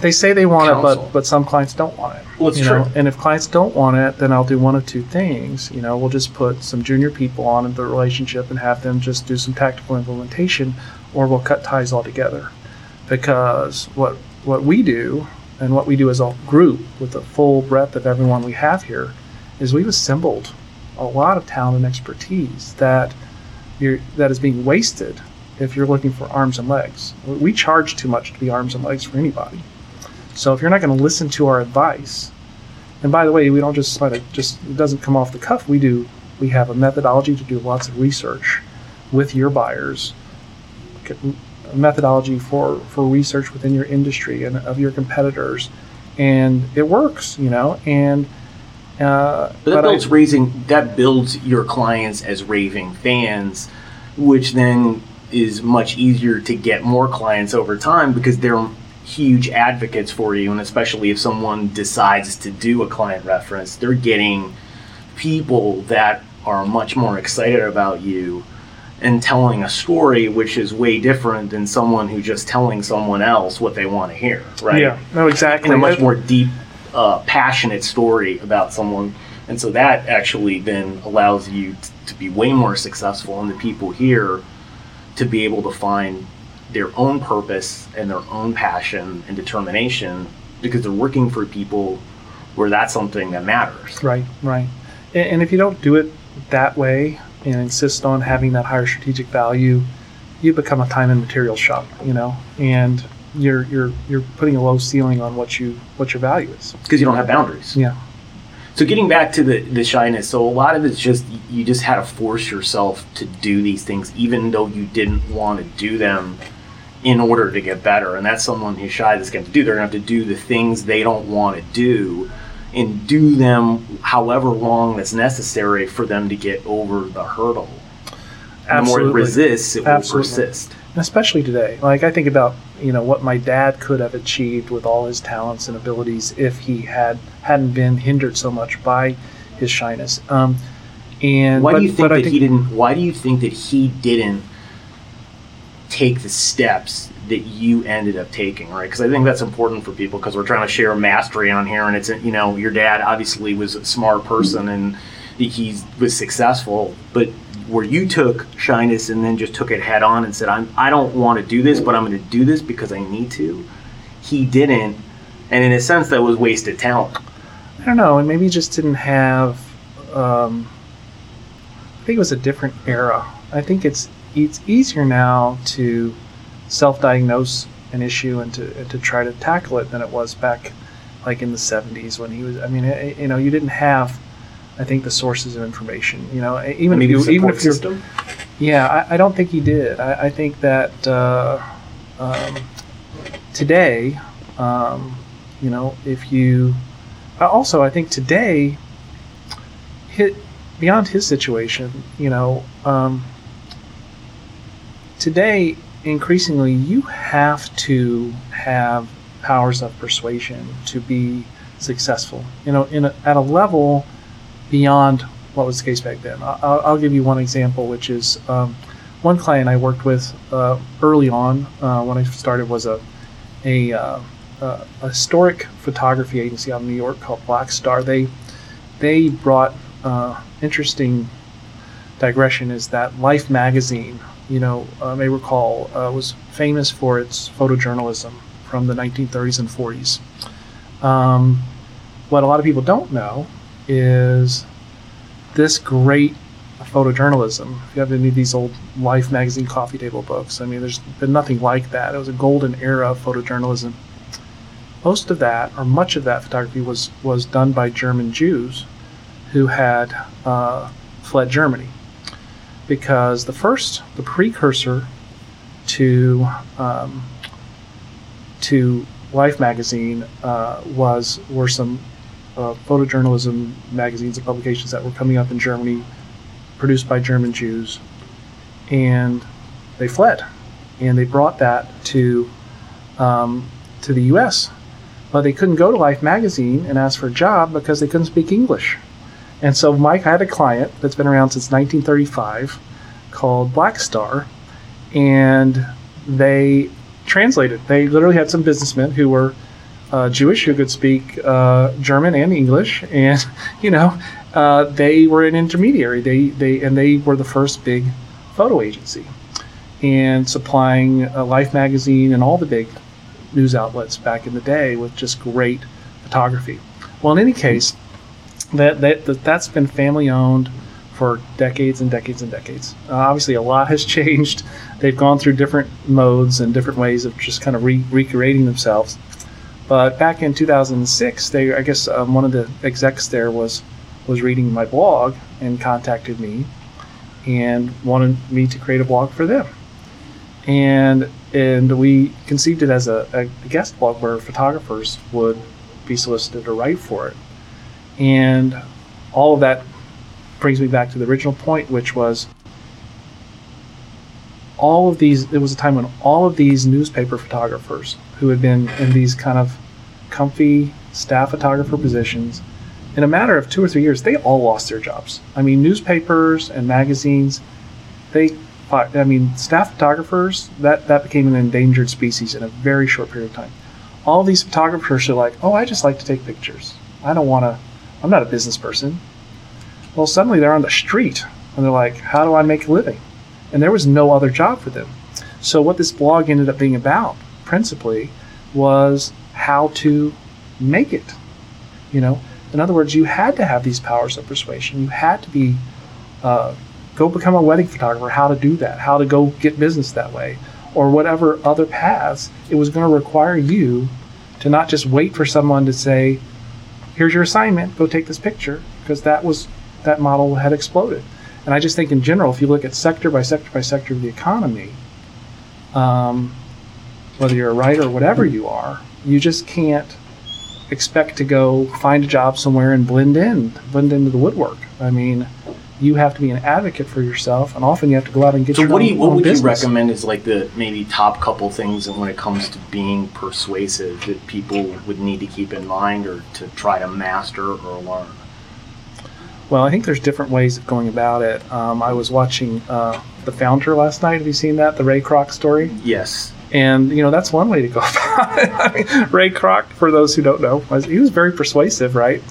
They say they want Counsel. it, but but some clients don't want it. Well, it's you true. Know? And if clients don't want it, then I'll do one of two things. You know, we'll just put some junior people on in the relationship and have them just do some tactical implementation, or we'll cut ties altogether. Because what what we do and what we do as a group with the full breadth of everyone we have here is we've assembled a lot of talent and expertise that that is being wasted if you're looking for arms and legs. We charge too much to be arms and legs for anybody. So if you're not going to listen to our advice, and by the way, we don't just let it just it doesn't come off the cuff. We do we have a methodology to do lots of research with your buyers, methodology for for research within your industry and of your competitors, and it works, you know. And uh, But that I- builds raising that builds your clients as raving fans, which then is much easier to get more clients over time because they're huge advocates for you, and especially if someone decides to do a client reference, they're getting people that are much more excited about you and telling a story which is way different than someone who just telling someone else what they want to hear, right? yeah, no, exactly. in a much more deep, uh, passionate story about someone. And so that actually then allows you t- to be way more successful, and the people here to be able to find their own purpose and their own passion and determination because they're working for people where that's something that matters. Right, right. And, and if you don't do it that way and insist on having that higher strategic value, you become a time and materials shop, you know, and you're you're you're putting a low ceiling on what you what your value is. because you don't have boundaries. Yeah. So getting back to the, the shyness, so a lot of it's just you just had to force yourself to do these things, even though you didn't want to do them in order to get better. And that's someone who's shy that's going to do. They're going to have to do the things they don't want to do and do them however long that's necessary for them to get over the hurdle. And the more it resists, it will persist. Especially today. Like I think about, you know, what my dad could have achieved with all his talents and abilities if he had hadn't been hindered so much by his shyness. Um, and Why but, do you think that he didn't? Why do you think that he didn't take the steps that you ended up taking? Right? Because I think that's important for people because we're trying to share mastery on here, and it's you know your dad obviously was a smart person and he was successful, but where you took shyness and then just took it head on and said, "I'm I don't want to do this, but I'm going to do this because I need to." He didn't, and in a sense, that was wasted talent. I don't know, and maybe just didn't have. Um, I think it was a different era. I think it's it's easier now to self-diagnose an issue and to and to try to tackle it than it was back, like in the '70s when he was. I mean, it, you know, you didn't have, I think, the sources of information. You know, even if you, even if you're, system. yeah, I, I don't think he did. I, I think that uh, um, today, um, you know, if you also, I think today, hit beyond his situation, you know, um, today increasingly you have to have powers of persuasion to be successful. You know, in a, at a level beyond what was the case back then. I'll, I'll give you one example, which is um, one client I worked with uh, early on uh, when I started was a a, uh, a historic photography agency out of New York called Black Star. They they brought uh, interesting digression is that Life magazine, you know, uh, may recall, uh, was famous for its photojournalism from the 1930s and 40s. Um, what a lot of people don't know is this great photojournalism. If you have any of these old Life magazine coffee table books, I mean, there's been nothing like that. It was a golden era of photojournalism. Most of that, or much of that photography, was was done by German Jews who had uh, fled Germany because the first, the precursor to um, to Life magazine uh, was were some uh, photojournalism magazines and publications that were coming up in Germany, produced by German Jews, and they fled, and they brought that to um, to the U.S. but they couldn't go to Life magazine and ask for a job because they couldn't speak English. And so Mike had a client that's been around since 1935 called Black Star, and they translated. They literally had some businessmen who were uh, Jewish who could speak uh, German and English, and [LAUGHS] you know, uh, they were an intermediary. They they and they were the first big photo agency, and supplying Life magazine and all the big news outlets back in the day with just great photography. Well, in any case, that that, that that's been family owned for decades and decades and decades. Uh, obviously, a lot has [LAUGHS] changed. They've gone through different modes and different ways of just kind of re- recreating themselves. But back in 2006, they I guess um, one of the execs there was was reading my blog and contacted me and wanted me to create a blog for them. And and we conceived it as a, a guest blog where photographers would be solicited to write for it. And all of that brings me back to the original point, which was all of these. It was a time when all of these newspaper photographers who had been in these kind of comfy staff photographer positions, in a matter of two or three years, they all lost their jobs. I mean, newspapers and magazines, they. I mean, staff photographers that that became an endangered species in a very short period of time. All these photographers are like, oh, I just like to take pictures. I don't want to. I'm not a business person. Well, suddenly they're on the street and they're like, how do I make a living? And there was no other job for them. So, what this blog ended up being about principally was how to make it. You know, in other words, you had to have these powers of persuasion. You had to be, uh, go become a wedding photographer, how to do that, how to go get business that way, or whatever other paths. It was going to require you to not just wait for someone to say, here's your assignment, go take this picture, because that was that model had exploded. And I just think in general, if you look at sector by sector by sector of the economy, um, whether you're a writer or whatever you are, you just can't expect to go find a job somewhere and blend in, blend into the woodwork. I mean, you have to be an advocate for yourself, and often you have to go out and get so your what own, do you, what would business. you recommend is like the maybe top couple things and when it comes to being persuasive that people would need to keep in mind or to try to master or learn? Well, I think there's different ways of going about it. Um, I was watching uh, The Founder last night. Have you seen that? The Ray Kroc story? Yes. And, you know, that's one way to go [LAUGHS] about it. I mean, Ray Kroc, for those who don't know, was, he was very persuasive, right?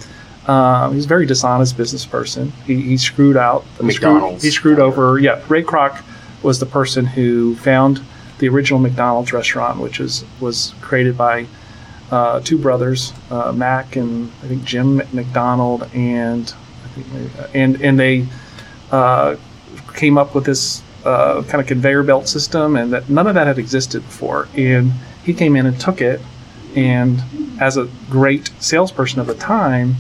Um, he was a very dishonest business person. He, he screwed out. He McDonald's. Screwed, he screwed over, yeah. Ray Kroc was the person who found the original McDonald's restaurant, which is, was created by uh, two brothers, uh, Mac and I think Jim McDonald, and maybe, and and they uh, came up with this uh, kind of conveyor belt system, and that none of that had existed before. And he came in and took it, and as a great salesperson of the time,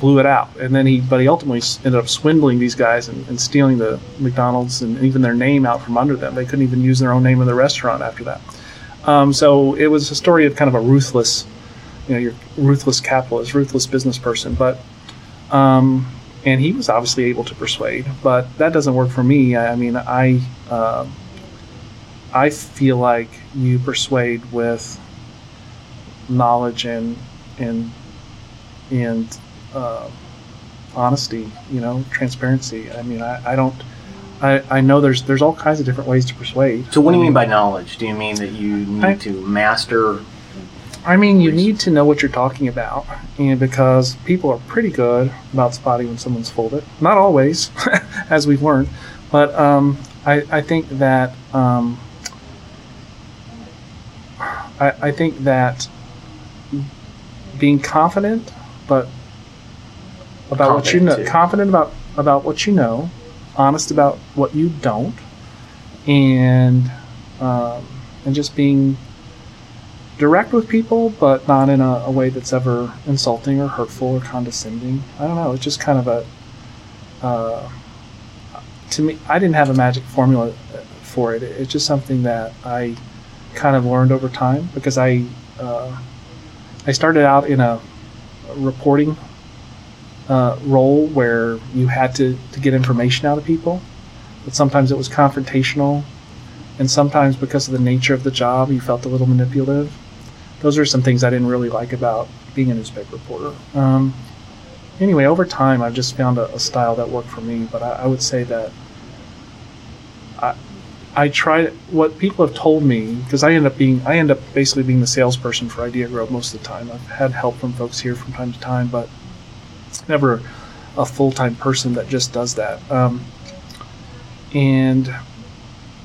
blew it out. And then he, but he ultimately ended up swindling these guys and, and stealing the McDonald's and even their name out from under them. They couldn't even use their own name in the restaurant after that. Um, so it was a story of kind of a ruthless, you know, your ruthless capitalist, ruthless business person. But um, and he was obviously able to persuade, but that doesn't work for me. I, I mean, I um I feel like you persuade with knowledge and and and uh, honesty. You know, transparency. I mean, I, I don't. I, I know there's there's all kinds of different ways to persuade. So what do you mean by knowledge? Do you mean that you need I- to master? I mean, you need to know what you're talking about, and because people are pretty good about spotting when someone's full of it. Not always, [LAUGHS] as we've learned, but um, I, I think that um, I, I think that being confident, but about what you know, Confident, too. confident about about what you know, honest about what you don't, and um, and just being direct with people, but not in a, a way that's ever insulting or hurtful or condescending. I don't know. It's just kind of a. Uh, to me, I didn't have a magic formula for it. It's just something that I kind of learned over time because I uh, I started out in a reporting uh, role where you had to, to get information out of people, but sometimes it was confrontational, and sometimes because of the nature of the job, you felt a little manipulative. those are some things I didn't really like about being a newspaper reporter. Um, anyway, over time, I've just found a, a style that worked for me. But I, I would say that I, I try what people have told me because I end up being I end up basically being the salesperson for Idea Grove most of the time. I've had help from folks here from time to time, but never a full time person that just does that. Um, and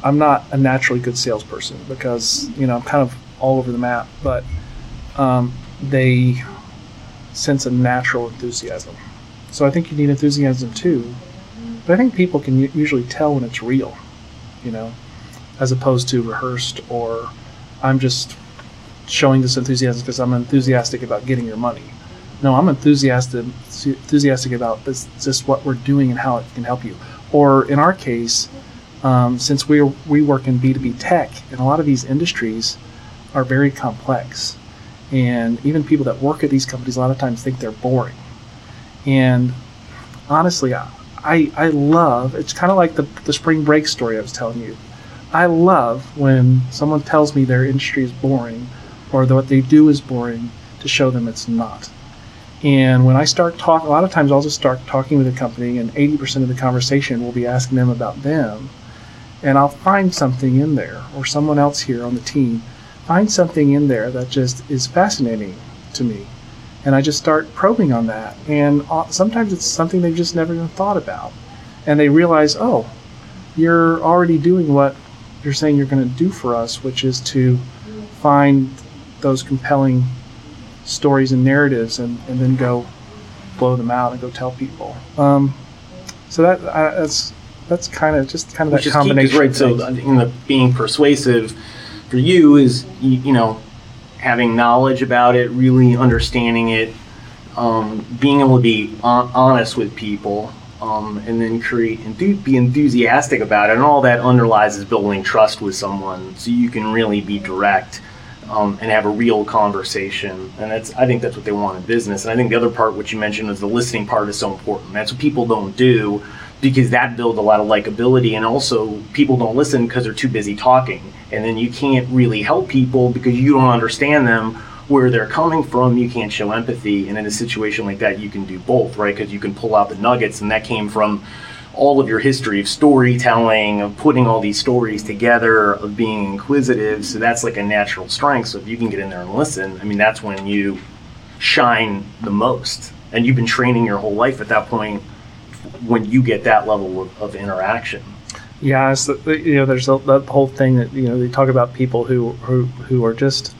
I'm not a naturally good salesperson because you know I'm kind of all over the map, but um, they sense a natural enthusiasm. So I think you need enthusiasm too. But I think people can usually tell when it's real, you know, as opposed to rehearsed or I'm just showing this enthusiasm because I'm enthusiastic about getting your money. No, I'm enthusiastic enthusiastic about this just what we're doing and how it can help you. Or in our case, um, since we we work in B2B tech, and a lot of these industries are very complex and even people that work at these companies a lot of times think they're boring. And honestly, I, I love it's kind of like the, the spring break story I was telling you. I love when someone tells me their industry is boring or that what they do is boring to show them it's not. And when I start talking, a lot of times I'll just start talking with a company, and 80% of the conversation will be asking them about them. And I'll find something in there, or someone else here on the team find something in there that just is fascinating to me. And I just start probing on that. And uh, sometimes it's something they've just never even thought about. And they realize, oh, you're already doing what you're saying you're going to do for us, which is to find those compelling stories and narratives and, and then go blow them out and go tell people. Um, so that uh, that's that's kind of just kind of Which that combination. Right. So in the being persuasive for you is you, you know having knowledge about it, really understanding it, um, being able to be on, honest with people, um, and then create and be enthusiastic about it. And all that underlies is building trust with someone, so you can really be direct um, and have a real conversation. And that's I think that's what they want in business. And I think the other part, which you mentioned, is the listening part is so important. That's what people don't do because that builds a lot of likability and also people don't listen because they're too busy talking and then you can't really help people because you don't understand them where they're coming from you can't show empathy and in a situation like that you can do both right because you can pull out the nuggets and that came from all of your history of storytelling of putting all these stories together of being inquisitive. So that's like a natural strength. So if you can get in there and listen i mean that's when you shine the most. And you've been training your whole life at that point when you get that level of, of interaction. Yeah, the, you know, there's that whole thing that you know they talk about people who who who are just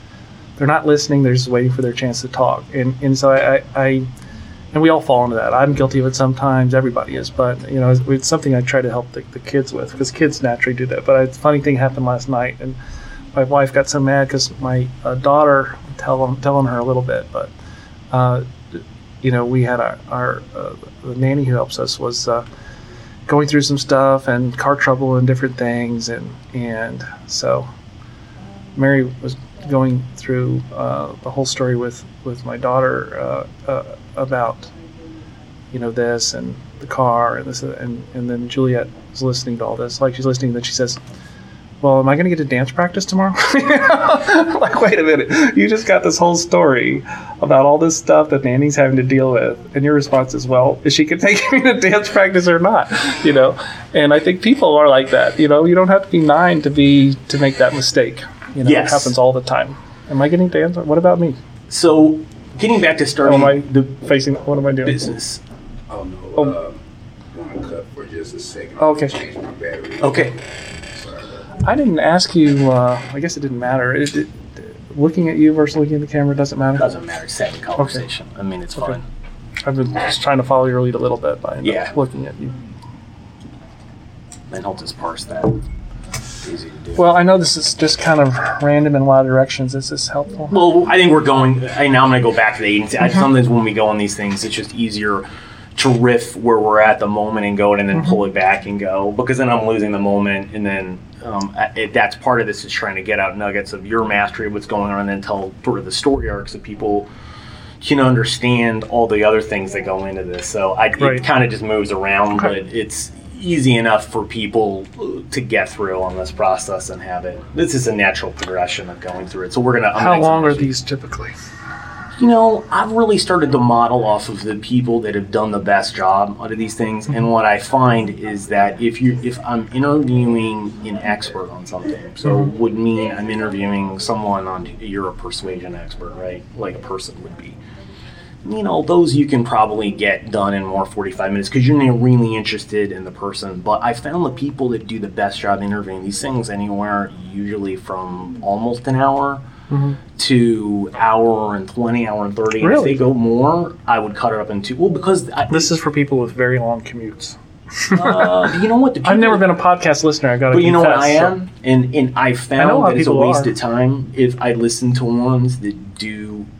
they're not listening; they're just waiting for their chance to talk, and and so I, I and we all fall into that. I'm guilty of it sometimes. Everybody is, but you know, it's, it's something I try to help the, the kids with because kids naturally do that. But a funny thing happened last night, and my wife got so mad because my uh, daughter telling telling her a little bit, but uh, you know, we had our, our uh, the nanny who helps us was uh, going through some stuff and car trouble and different things, and and so Mary was going through uh, the whole story with with my daughter uh, uh, about you know this and the car and this and and then Juliet is listening to all this, like she's listening, then she says well, am I going to get to dance practice tomorrow? [LAUGHS] like, wait a minute. You just got this whole story about all this stuff that Nanny's having to deal with. And your response is, well, is she can [LAUGHS] take me to dance practice or not? You know? And I think people are like that. You know, you don't have to be nine to be, to make that mistake. You know, yes. it happens all the time. Am I getting dance? What about me? So, getting back to starting oh, am I the facing, what am I doing? Business. Oh, no. Oh. Uh, cut for just a second. Oh, okay. Okay. I didn't ask you. Uh, I guess it didn't matter. It, it, looking at you versus looking at the camera doesn't matter. Doesn't matter. Second conversation. Okay. I mean, it's okay. fun. I've been just trying to follow your lead a little bit by yeah. looking at you. And I'll just parse that. Easy to do. Well, I know this is just kind of random in a lot of directions. Is this helpful? Well, I think we're going. I now I'm going to go back to the agency. Mm-hmm. Sometimes when we go on these things, it's just easier to riff where we're at the moment and go and then mm-hmm. pull it back and go because then I'm losing the moment and then um, it, that's part of this is trying to get out nuggets of your mastery of what's going on and then tell sort of the story arcs so people can understand all the other things that go into this. So I, right. it kind of just moves around, okay. but it's easy enough for people to get through on this process and have it. This is a natural progression of going through it. So we're gonna. How gonna long are these typically? You know, I've really started to model off of the people that have done the best job out of these things, and mm-hmm. what I find is that if you if I'm interviewing an expert on something, so mm-hmm. would mean I'm interviewing someone on you're a persuasion expert, right? Like a person would be. You know, those you can probably get done in more 45 minutes because you're really interested in the person. But I found the people that do the best job interviewing these things anywhere usually from almost an hour to hour and 20, hour and 30. And if they go more, I would cut it up into, well, because, I, This is for people with very long commutes. uh, you know what? The [LAUGHS] I've never been a podcast listener. I've got to But you know what confess, I so- am? And, and I I found lot that it's a waste are. of time if I listen to ones that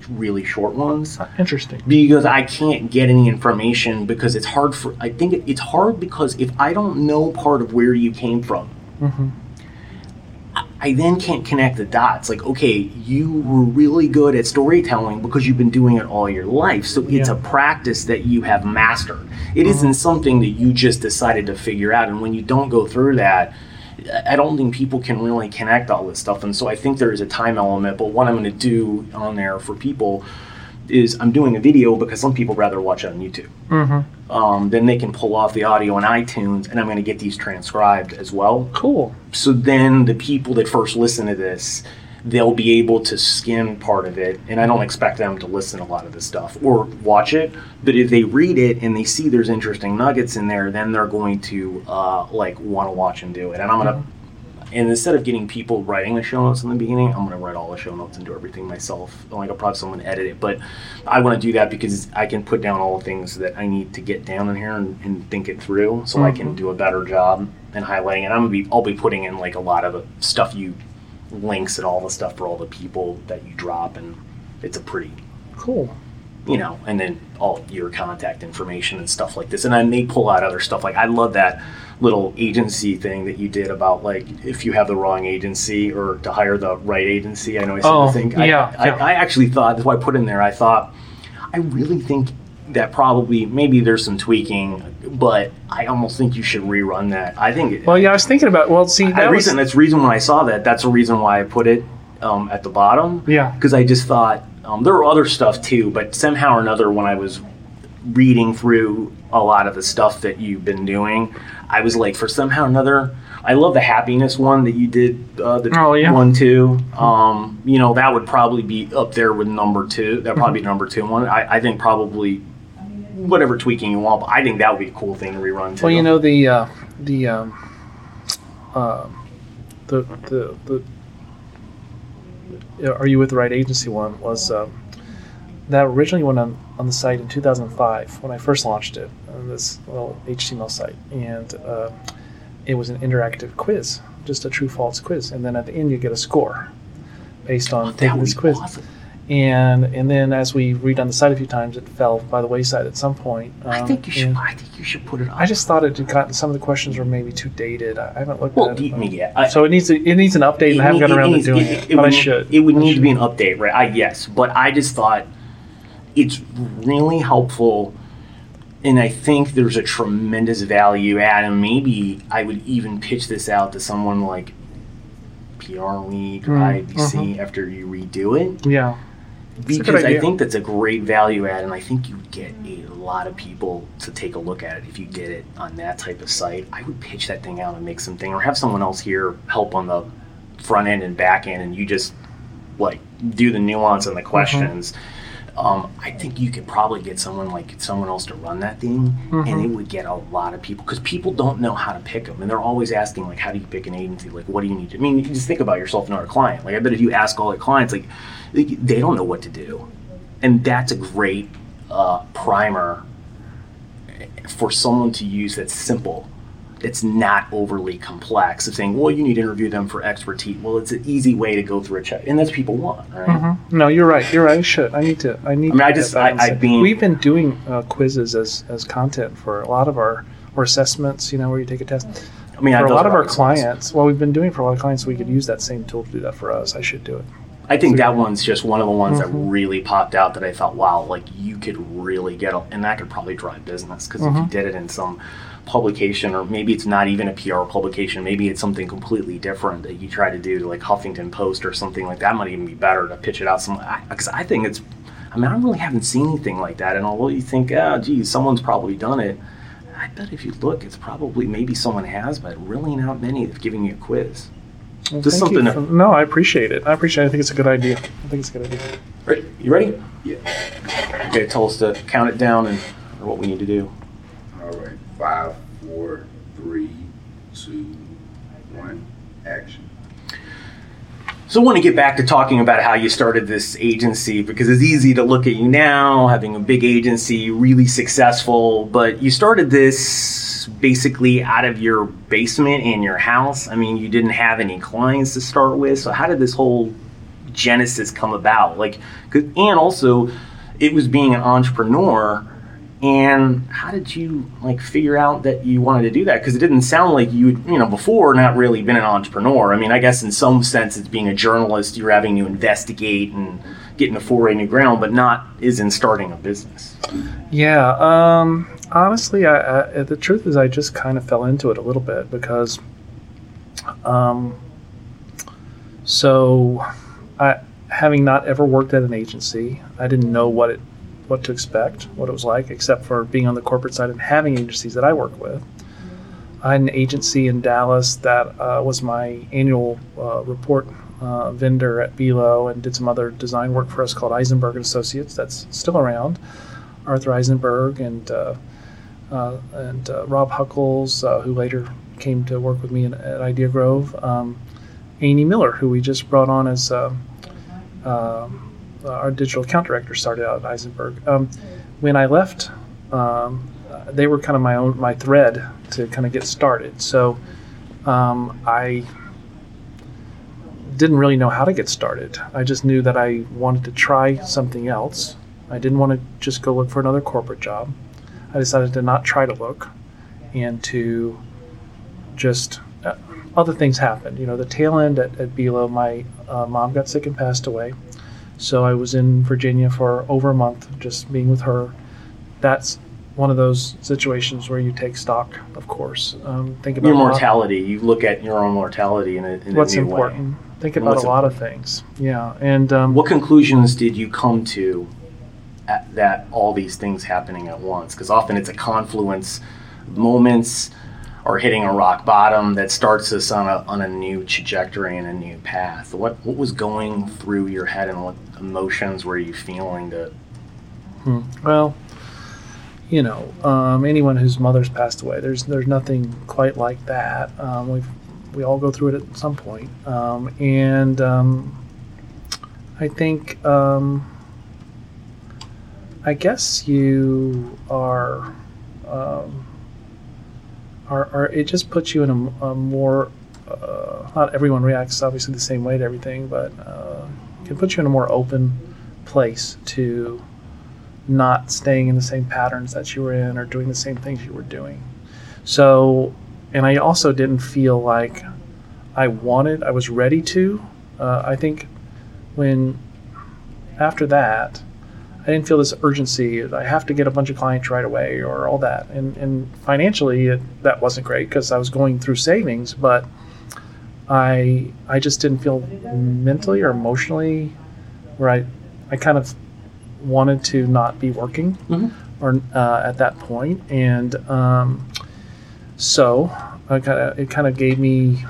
really short ones. Interesting. because I can't get any information because it's hard for I think it- it's hard because if I don't know part of where you came from I- I then can't connect the dots like okay you were really good at storytelling because you've been doing it all your life so it's Yeah. a practice that you have mastered It mm-hmm. not something that you just decided to figure out and when you don't go through that I don't think people can really connect all this stuff, and so I think there is a time element. But what I'm going to do on there for people is I'm doing a video because some people rather watch it on YouTube. Mm-hmm. Um, then they can pull off the audio on iTunes, and I'm going to get these transcribed as well. Cool. So then the people that first listen to this, they'll be able to skim part of it, and I don't expect them to listen to a lot of this stuff or watch it. But if they read it and they see there's interesting nuggets in there, then they're going to uh, like want to watch and do it. And I'm gonna. And instead of getting people writing the show notes in the beginning, I'm going to write all the show notes and do everything myself. Like I'll probably someone edit it, but I want to do that because I can put down all the things that I need to get down in here and, and think it through, so I can do a better job in highlighting. And I'm gonna be, I'll be putting in like a lot of the stuff you links and all the stuff for all the people that you drop, and it's a pretty Cool. you know, and then all your contact information and stuff like this. And I may pull out other stuff. Like I love that little agency thing that you did about like if you have the wrong agency or to hire the right agency. I know I said Oh, the thing. I, yeah, I, yeah. I actually thought that's why I put in there. I thought I really think that probably maybe there's some tweaking, but I almost think you should rerun that. I think. Well, yeah, I was thinking about. Well, see, that reason that's the reason when I saw that. That's the reason why I put it um, at the bottom. Yeah. Because I just thought um, there were other stuff too, but somehow or another, when I was reading through a lot of the stuff that you've been doing, I was like, for somehow or another. I love the happiness one that you did. Uh, the Oh, yeah. one too. Um, you know that would probably be up there with number two. That would probably be number two one. I, I think probably whatever tweaking you want, but I think that would be a cool thing to rerun too. Well, you know the uh, the um, uh, the the the are you with the right agency one was um, that originally went on on the site in 2005 when I first launched it on this little HTML site, and uh, it was an interactive quiz, just a true false quiz, and then at the end you get a score based on that taking this quiz. awesome. And and then as we redone the site a few times, it fell by the wayside at some point. I um, think you should. I think you should put it. Up. I just thought it had gotten some of the questions were maybe too dated. I I haven't looked Well, at do it. you- yeah, I- so it needs to, it needs an update, and I haven't gotten around to doing it, but would, I should. It would need to be an update, right? I yes, but I just thought it's really helpful, and I think there's a tremendous value add, and maybe I would even pitch this out to someone like PR League or Mm, IBC after you redo it. Yeah, a good because I think that's a great value add, and I think you'd get a lot of people to take a look at it if you did it on that type of site. I would pitch that thing out and make something, or have someone else here help on the front end and back end, and you just like do the nuance and the questions. Um, I think you could probably get someone like someone else to run that thing, and it would get a lot of people because people don't know how to pick them, and they're always asking like, "How do you pick an agency? Like, what do you need to?" I mean, you just think about yourself and our client. Like, I bet if you ask all the clients, like, they they don't know what to do, and that's a great uh, primer for someone to use that's simple. It's not overly complex of saying, well, you need to interview them for expertise. Well, it's an easy way to go through a check, and that's what people want, right? Mm-hmm. no, you're right. You're right. I should. I need to. I need. I mean, I just- I- I've been- We've been doing uh, quizzes as as content for a lot of our or assessments. You know, where you take a test. I mean, For a lot of our clients, well, we've been doing it for a lot of clients. We could use that same tool to do that for us. I should do it. I think that one's just one of the ones that mm-hmm. really popped out that I thought, wow, like you could really get, a, and that could probably drive business because if you mm-hmm. did it in some publication, or maybe it's not even a PR publication, maybe it's something completely different that you try to do to like Huffington Post or something like that might even be better to pitch it out some, because I think it's, I mean, I really haven't seen anything like that. And although you think, oh, geez, someone's probably done it, I bet if you look, it's probably maybe someone has, but really not many that's giving you a quiz. Well, Just something for- no, I appreciate it. I appreciate it. I think it's a good idea. I think it's a good idea. Right, you ready? Yeah. Okay, tell us to count it down and or what we need to do. Five, four, three, two, one. Action. So I want to get back to talking about how you started this agency because it's easy to look at you now, having a big agency, really successful, but you started this basically out of your basement in your house. I mean, you didn't have any clients to start with. So how did this whole genesis come about? Like and also it was being an entrepreneur and how did you like figure out that you wanted to do that? Because it didn't sound like you, had, you know, before not really been an entrepreneur. I mean, I guess in some sense, it's being a journalist. You're having to investigate and getting a foray new ground, but not is in starting a business. Yeah. Um, honestly, I, I, the truth is, I just kind of fell into it a little bit because, um, so, I having not ever worked at an agency, I didn't know what it what to expect, what it was like, except for being on the corporate side and having agencies that I work with. I had an agency in Dallas that uh, was my annual uh, report uh, vendor at Belo and did some other design work for us called Eisenberg and Associates. That's still around. Arthur Eisenberg and uh, uh, and uh, Rob Huckles, who later came to work with me in, at Idea Grove. Um, Amy Miller, who we just brought on as um, um, our digital account director, started out at Eisenberg. Um, when I left, um, uh, they were kind of my own my thread to kind of get started. So um, I didn't really know how to get started. I just knew that I wanted to try something else. I didn't want to just go look for another corporate job. I decided to not try to look and to just uh, other things happened. You know, the tail end at, at Belo, my uh, mom got sick and passed away. So I was in Virginia for over a month, just being with her. That's one of those situations where you take stock, of course. Um, think about Your mortality, you look at your own mortality in a, in what's a new important. way. Think about a lot of things. Yeah, and um, What conclusions did you come to at that all these things happening at once? Because often it's a confluence of moments or hitting a rock bottom that starts us on a, on a new trajectory and a new path. What what was going through your head and what emotions were you feeling to Hmm. Well, you know, um, anyone whose mother's passed away, there's there's nothing quite like that. Um, we we all go through it at some point, um, and um, I think um, I guess you are. Um, are, are it just puts you in a, a more uh, not everyone reacts obviously the same way to everything, but uh, can put you in a more open place to not staying in the same patterns that you were in or doing the same things you were doing. So, and I also didn't feel like I wanted, I was ready to. Uh, I think when after that, I didn't feel this urgency. I have to get a bunch of clients right away or all that. And, and financially, it, that wasn't great because I was going through savings, but I I just didn't feel mentally or emotionally where I I kind of wanted to not be working Mhm. or uh, at that point, and um, so I kind of it kind of gave me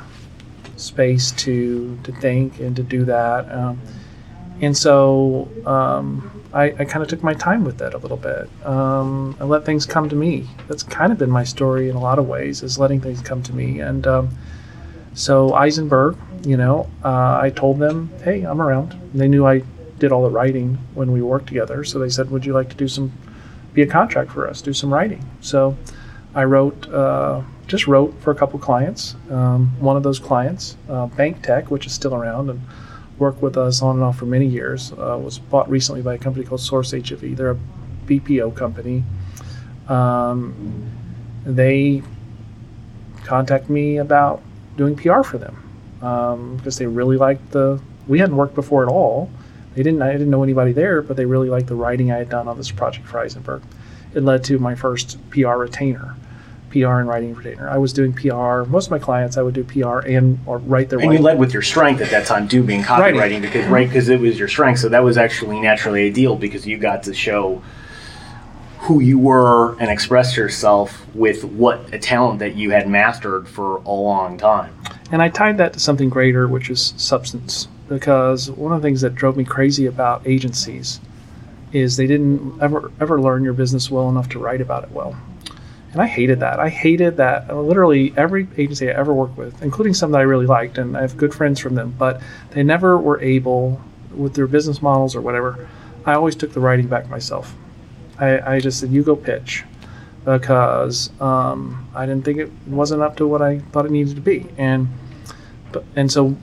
space to to think and to do that, um, and so um, I, I kind of took my time with it a little bit. Um, I let things come to me. That's kind of been my story in a lot of ways, is letting things come to me, and um, so Eisenberg, you know, uh, I told them, hey, I'm around. And they knew I did all the writing when we worked together. So they said, would you like to do some, be a contract for us, do some writing? So I wrote, uh, just wrote for a couple clients. Um, one of those clients, uh, BancTec, which is still around and worked with us on and off for many years, uh, was bought recently by a company called SourceHOV. They're a BPO company. Um, they contact me about doing PR for them um, because they really liked the we hadn't worked before at all. They didn't. I didn't know anybody there, but they really liked the writing I had done on this project for Eisenberg. It led to my first PR retainer, PR and writing retainer. I was doing PR. Most of my clients, I would do PR and or write their. And writing. you led with your strength at that time too, being copywriting, Writing. because right because it was your strength. So that was actually naturally ideal because you got to show who you were and express yourself with what a talent that you had mastered for a long time. And I tied that to something greater, which is substance. Because one of the things that drove me crazy about agencies is they didn't ever ever learn your business well enough to write about it well. And I hated that. I hated that uh, literally every agency I ever worked with, including some that I really liked, and I have good friends from them, but they never were able, with their business models or whatever, I always took the writing back myself. I, I just said, you go pitch because um, I didn't think it wasn't up to what I thought it needed to be. And but, and so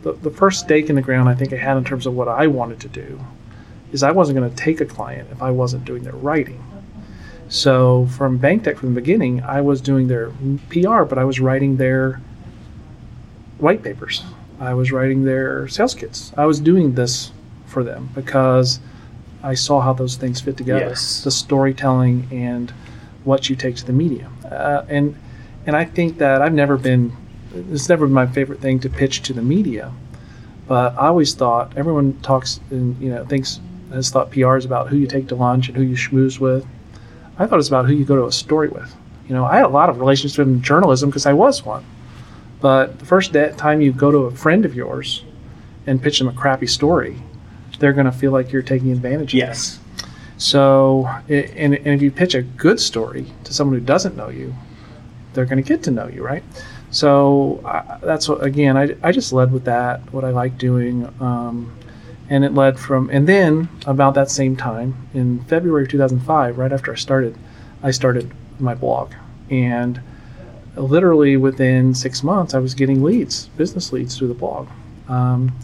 the, the first stake in the ground I think I had in terms of what I wanted to do is I wasn't going to take a client if I wasn't doing their writing. So from BancTec from the beginning, I was doing their PR, but I was writing their white papers. I was writing their sales kits. I was doing this for them because I saw how those things fit together. Yes. The storytelling and what you take to the media. Uh, and and I think that I've never been it's never been my favorite thing to pitch to the media. But I always thought everyone talks and you know thinks has thought PR is about who you take to lunch and who you schmooze with. I thought it's about who you go to a story with. You know, I had a lot of relationships in journalism because I was one. But the first day, time you go to a friend of yours and pitch them a crappy story, they're going to feel like you're taking advantage of them. Yes. So, and, and if you pitch a good story to someone who doesn't know you, they're going to get to know you, right? So I, that's what, again, I, I just led with that, what I like doing. Um, and it led from, and then about that same time, in February of 2005, right after I started, I started my blog. And literally within six months, I was getting leads, business leads through the blog. Um,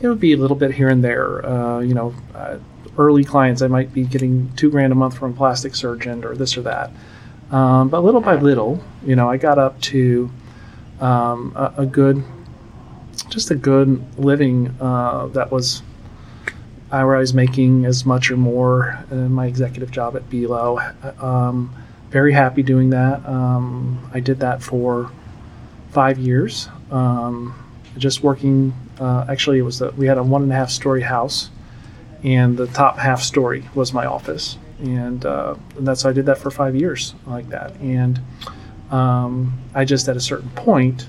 it would be a little bit here and there. Uh, you know, uh, early clients, I might be getting two grand a month from a plastic surgeon or this or that. Um, but little by little, you know, I got up to um, a, a good, just a good living uh, that was where I was making as much or more in my executive job at Belo. Um, very happy doing that. Um, I did that for five years. Um, just working. Uh, actually, it was the, we had a one and a half story house, and the top half story was my office, and, uh, and that's I did that for five years like that. And um, I just at a certain point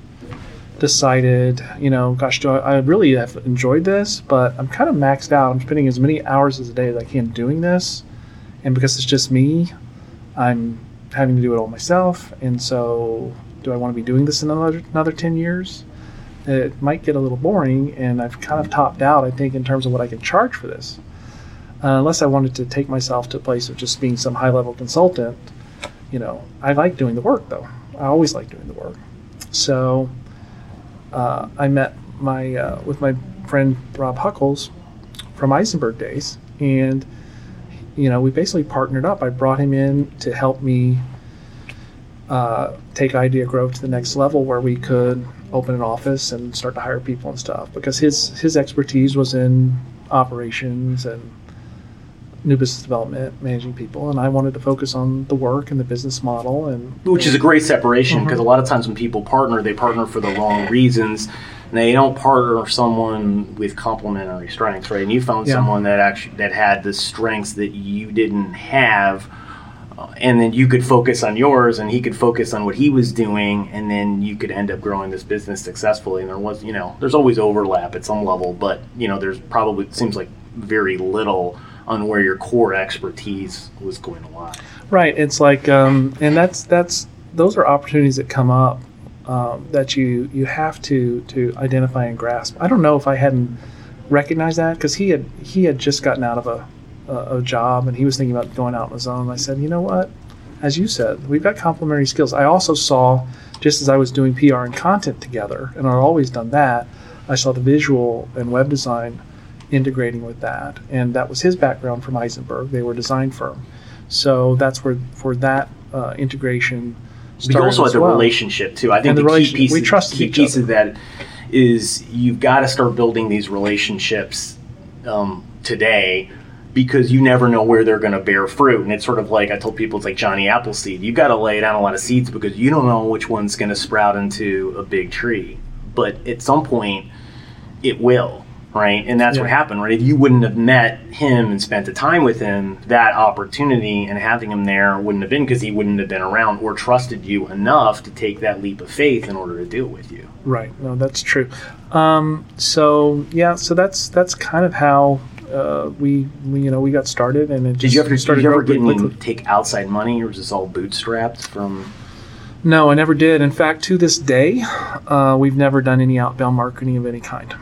decided, you know, gosh, do I, I really have enjoyed this, but I'm kind of maxed out. I'm spending as many hours as a day as I can doing this, and because it's just me, I'm having to do it all myself. And so, do I want to be doing this in another another ten years? It might get a little boring, and I've kind of topped out. I think in terms of what I can charge for this, uh, unless I wanted to take myself to a place of just being some high level consultant. You know, I like doing the work though. I always like doing the work. So uh, I met my uh, with my friend Rob Huckles from Eisenberg days, and you know we basically partnered up. I brought him in to help me uh, take Idea Grove to the next level, where we could open an office and start to hire people and stuff. Because his his expertise was in operations and new business development, managing people, and I wanted to focus on the work and the business model and which is a great separation Mm-hmm. because a lot of times when people partner, they partner for the wrong reasons. And they don't partner someone with complementary strengths, right? And you found Yeah. someone that actually that had the strengths that you didn't have, uh, and then you could focus on yours, and he could focus on what he was doing, and then you could end up growing this business successfully. And there was, you know, there's always overlap at some level, but you know, there's probably seems like very little on where your core expertise was going to lie. Right. It's like, um, and that's that's those are opportunities that come up um, that you you have to to identify and grasp. I don't know if I hadn't recognized that because he had he had just gotten out of a, a a job and he was thinking about going out on his own. I said, you know what? As you said, we've got complementary skills. I also saw just as I was doing PR and content together, and I've always done that. I saw the visual and web design integrating with that, and that was his background from Eisenberg. They were a design firm. So that's where for that uh, integration. We also as had the well. relationship too. I think And the the, key piece, we key piece other. of that is you've got to start building these relationships um, today because you never know where they're going to bear fruit. And it's sort of like I told people, it's like Johnny Appleseed. You've got to lay down a lot of seeds because you don't know which one's going to sprout into a big tree. But at some point, it will, right? And that's Yeah. what happened, right? If you wouldn't have met him and spent the time with him, that opportunity and having him there wouldn't have been because he wouldn't have been around or trusted you enough to take that leap of faith in order to do it with you. Right. No, that's true. Um, so yeah, so that's that's kind of how uh, we, we you know we got started, and it just Did you ever, did you ever get any, take outside money or was this all bootstrapped from? No, I never did. In fact, to this day, uh, we've never done any outbound marketing of any kind.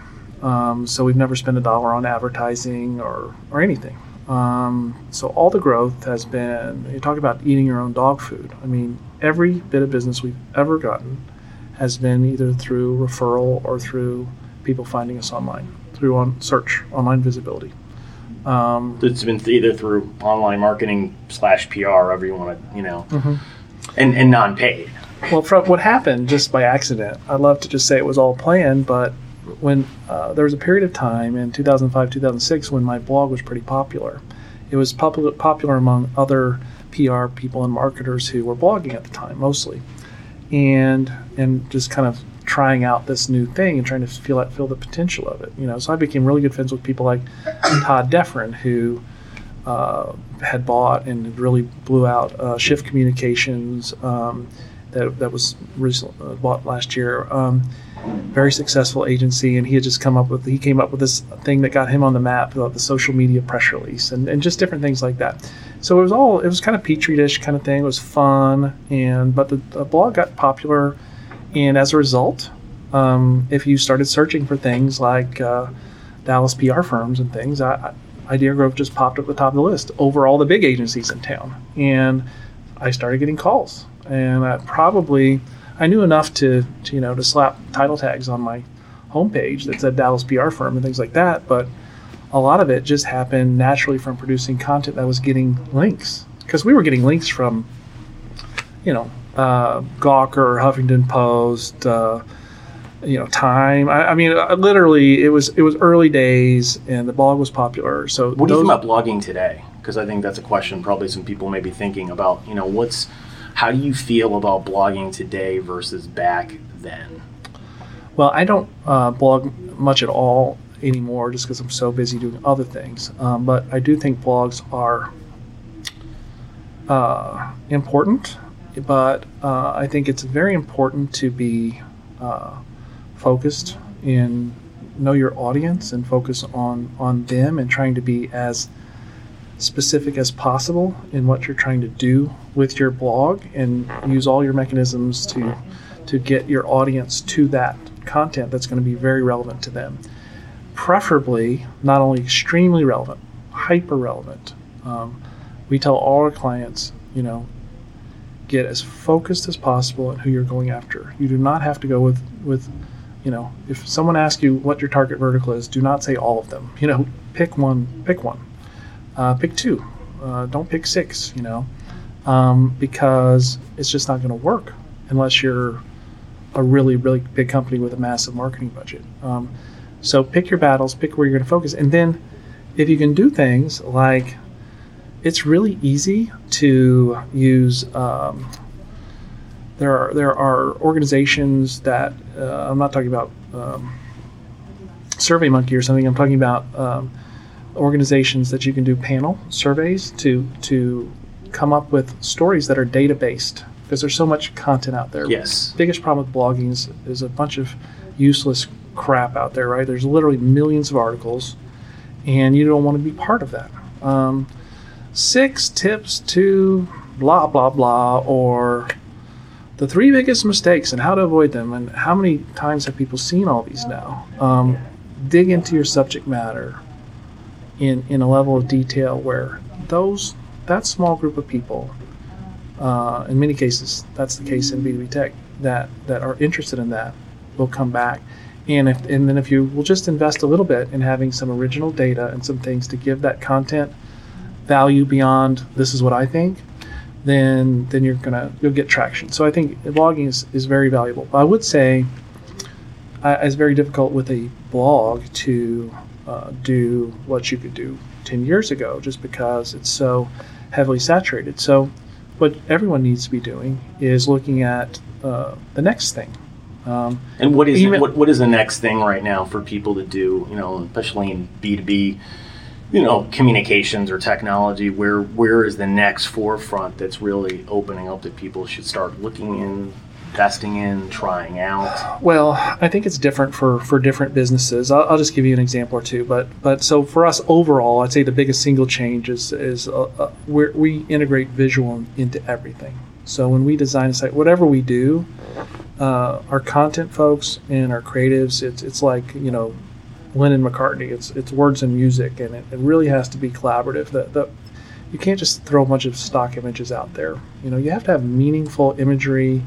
Um, so we've never spent a dollar on advertising or or anything. Um, so all the growth has been. You talk about eating your own dog food. I mean, every bit of business we've ever gotten has been either through referral or through people finding us online through on search, online visibility. Um, It's been either through online marketing slash PR, however you want to, you know, Mhm. and and non-paid. Well, from what happened just by accident, I'd love to just say it was all planned, but when uh, there was a period of time in 2005, 2006 when my blog was pretty popular, it was popular, popular among other PR people and marketers who were blogging at the time mostly, and and just kind of trying out this new thing and trying to feel out, feel the potential of it. You know, so I became really good friends with people like Todd Defren, who uh, had bought and really blew out uh, Shift Communications um, that, that was recent, uh, bought last year. Um, very successful agency, and he had just come up with he came up with this thing that got him on the map, uh, the social media press release, and, and just different things like that. So it was all it was kind of petri dish kind of thing. It was fun, and but the, the blog got popular, and as a result, um, if you started searching for things like uh, Dallas PR firms and things, I, I, Idea Grove just popped up at the top of the list over all the big agencies in town, and I started getting calls, and I probably I knew enough to, to you know to slap title tags on my homepage that said Dallas PR firm and things like that, but a lot of it just happened naturally from producing content that was getting links because we were getting links from you know uh, Gawker, Huffington Post. Uh, you know, time. I, I mean, uh, literally, it was it was early days, and the blog was popular. So What do you think about blogging today? Because I think that's a question probably some people may be thinking about. You know, what's how do you feel about blogging today versus back then? Well, I don't uh, blog much at all anymore just because I'm so busy doing other things. Um, but I do think blogs are uh, important. But uh, I think it's very important to be uh, focused and know your audience and focus on on them and trying to be as specific as possible in what you're trying to do with your blog and use all your mechanisms to to get your audience to that content that's going to be very relevant to them. Preferably, not only extremely relevant, hyper relevant. Um, we tell all our clients, you know, get as focused as possible on who you're going after. You do not have to go with with, you know, if someone asks you what your target vertical is, do not say all of them. You know, pick one. Pick one. Uh, pick two. Uh, don't pick six. You know, um, because it's just not going to work unless you're a really, really big company with a massive marketing budget. Um, so pick your battles, pick where you're going to focus, and then if you can do things like it's really easy to use. Um, there are there are organizations that uh, I'm not talking about um, SurveyMonkey or something. I'm talking about um, organizations that you can do panel surveys to to come up with stories that are data based because there's so much content out there Yes. biggest problem with blogging is, is a bunch of useless crap out there, right? There's literally millions of articles, and you don't want to be part of that. Um, six tips to blah, blah, blah, or the three biggest mistakes and how to avoid them. And how many times have people seen all these now? Um, dig into your subject matter in, in a level of detail where those that small group of people uh, in many cases, that's the case in B2B tech, that, that are interested in that will come back. And, if, and then if you will just invest a little bit in having some original data and some things to give that content value beyond this is what I think, then then you're gonna you'll get traction. So I think blogging is, is very valuable. I would say uh, it's very difficult with a blog to uh, do what you could do 10 years ago just because it's so heavily saturated. So, what everyone needs to be doing is looking at uh, the next thing. Um, And what is Email- what, what is the next thing right now for people to do? You know, especially in B two B, you know, communications or technology. Where where is the next forefront that's really opening up that people should start looking in, investing in, trying out? Well, I think it's different for, for different businesses. I'll, I'll just give you an example or two. But but so for us overall, I'd say the biggest single change is is uh, uh, we we integrate visual into everything. So when we design a site, whatever we do, uh, our content folks and our creatives, it's it's like you know, Lennon McCartney. It's it's words and music, and it, it really has to be collaborative. The, the you can't just throw a bunch of stock images out there. You know, you have to have meaningful imagery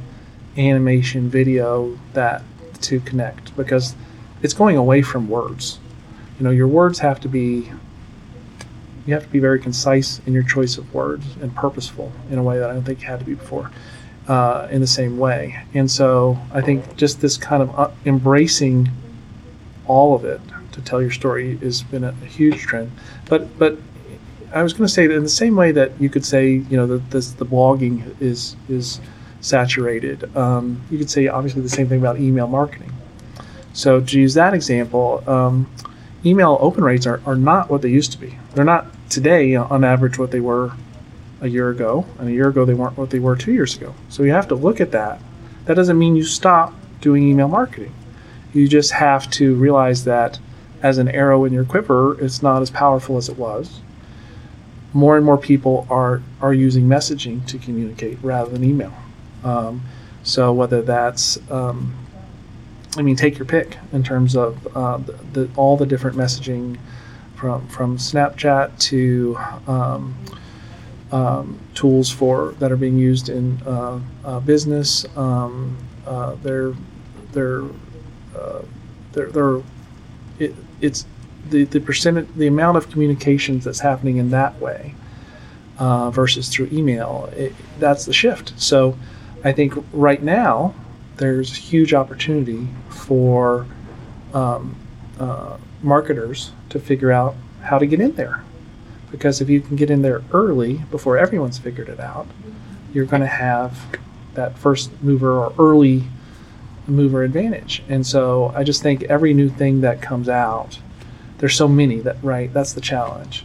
animation, video that to connect because it's going away from words. You know, your words have to be you have to be very concise in your choice of words and purposeful in a way that I don't think had to be before. Uh, in the same way, and so I think just this kind of uh, embracing all of it to tell your story has been a, a huge trend. But but I was going to say that in the same way that you could say you know that this, the blogging is is saturated. Um, you could say obviously the same thing about email marketing. So to use that example, um, email open rates are, are not what they used to be. They're not today on average what they were a year ago, and a year ago they weren't what they were two years ago. So you have to look at that. That doesn't mean you stop doing email marketing. You just have to realize that as an arrow in your quiver, it's not as powerful as it was. More and more people are are using messaging to communicate rather than email. Um, so whether that's, um, I mean, take your pick in terms of uh, the, the, all the different messaging from from Snapchat to um, um, tools for that are being used in uh, uh, business. Um, uh, they're they're uh, they're, they're it, it's the the percentage the amount of communications that's happening in that way uh, versus through email. It, that's the shift. So I think right now there's huge opportunity for um, uh, marketers to figure out how to get in there. Because if you can get in there early before everyone's figured it out, you're going to have that first mover or early mover advantage. And so I just think every new thing that comes out, there's so many that right. That's the challenge,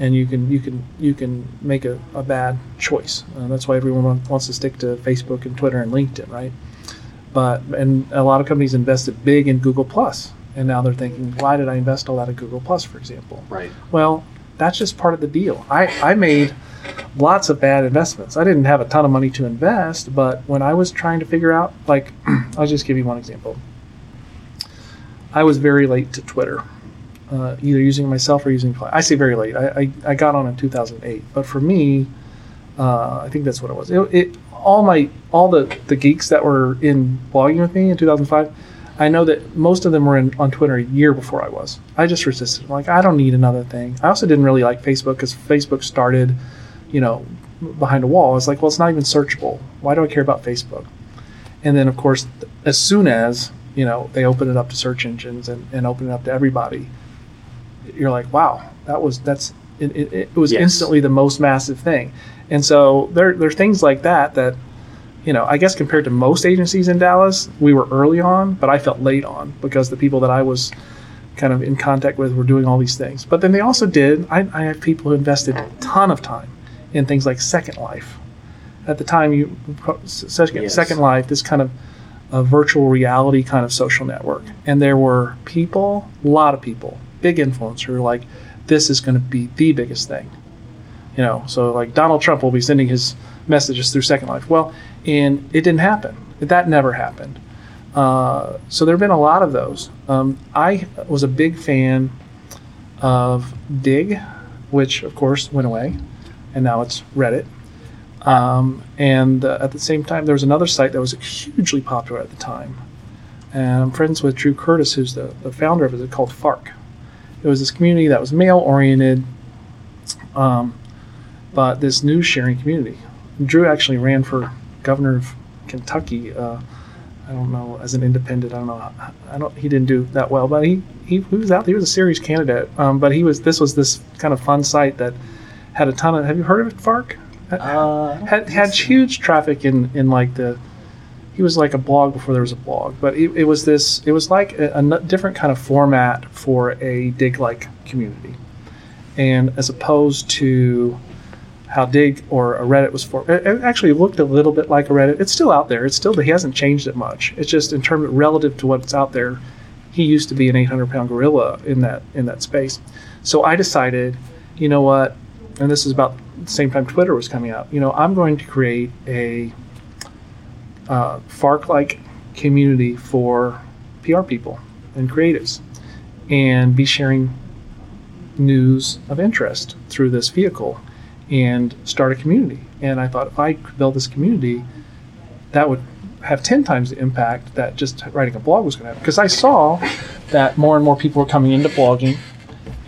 and you can you can you can make a, a bad choice. Uh, that's why everyone wants to stick to Facebook and Twitter and LinkedIn, right? But and a lot of companies invested big in Google Plus, and now they're thinking, why did I invest all that in Google Plus, for example? Right. Well, that's just part of the deal. I, I made lots of bad investments. I didn't have a ton of money to invest, but when I was trying to figure out, like, [CLEARS THROAT] I'll just give you one example. I was very late to Twitter, uh, either using myself or using. I say very late. I, I, I got on in 2008, but for me, uh, I think that's what it was. It, it all my all the the geeks that were in blogging with me in 2005. I know that most of them were in, on Twitter a year before I was. I just resisted. Like, I don't need another thing. I also didn't really like Facebook because Facebook started, you know, behind a wall. It's like, well, it's not even searchable. Why do I care about Facebook? And then, of course, as soon as, you know, they open it up to search engines and, and open it up to everybody, you're like, wow, that was, that's, it, it, it was Yes. instantly the most massive thing. And so there, there are things like that that, you know, I guess compared to most agencies in Dallas, we were early on, but I felt late on because the people that I was kind of in contact with were doing all these things. But then they also did, I, I have people who invested a ton of time in things like Second Life. At the time, you Second, Yes. Second Life, this kind of a virtual reality kind of social network. And there were people, a lot of people, big influencer, like, this is going to be the biggest thing. You know, so like Donald Trump will be sending his messages through Second Life. Well, and it didn't happen. That never happened. Uh, so there have been a lot of those. Um, I was a big fan of Digg, which of course went away, and now it's Reddit. Um, and uh, at the same time, there was another site that was hugely popular at the time. And I'm friends with Drew Curtis, who's the, the founder of it, called Fark. It was this community that was male oriented, um, but this news sharing community. Drew actually ran for governor of Kentucky uh, I don't know as an independent. I don't know. I don't. He didn't do that well, but he he, he was out. He was a serious candidate. Um, but he was. This was this kind of fun site that had a ton of. Have you heard of it, Fark? Uh, had had huge traffic in in like the. He was like a blog before there was a blog, but it, it was this. It was like a different kind of format for a Digg like community, and as opposed to how Digg or a Reddit was for. It it actually looked a little bit like a Reddit. It's still out there. It's still he hasn't changed it much. It's just in terms relative to what's out there. He used to be an 800 pound gorilla in that in that space. So I decided, you know what, and this is about the same time Twitter was coming out. You know, I'm going to create a uh, Fark-like community for PR people and creatives, and be sharing news of interest through this vehicle and start a community. And I thought if I could build this community, that would have 10 times the impact that just writing a blog was going to have. Because I saw that more and more people were coming into blogging,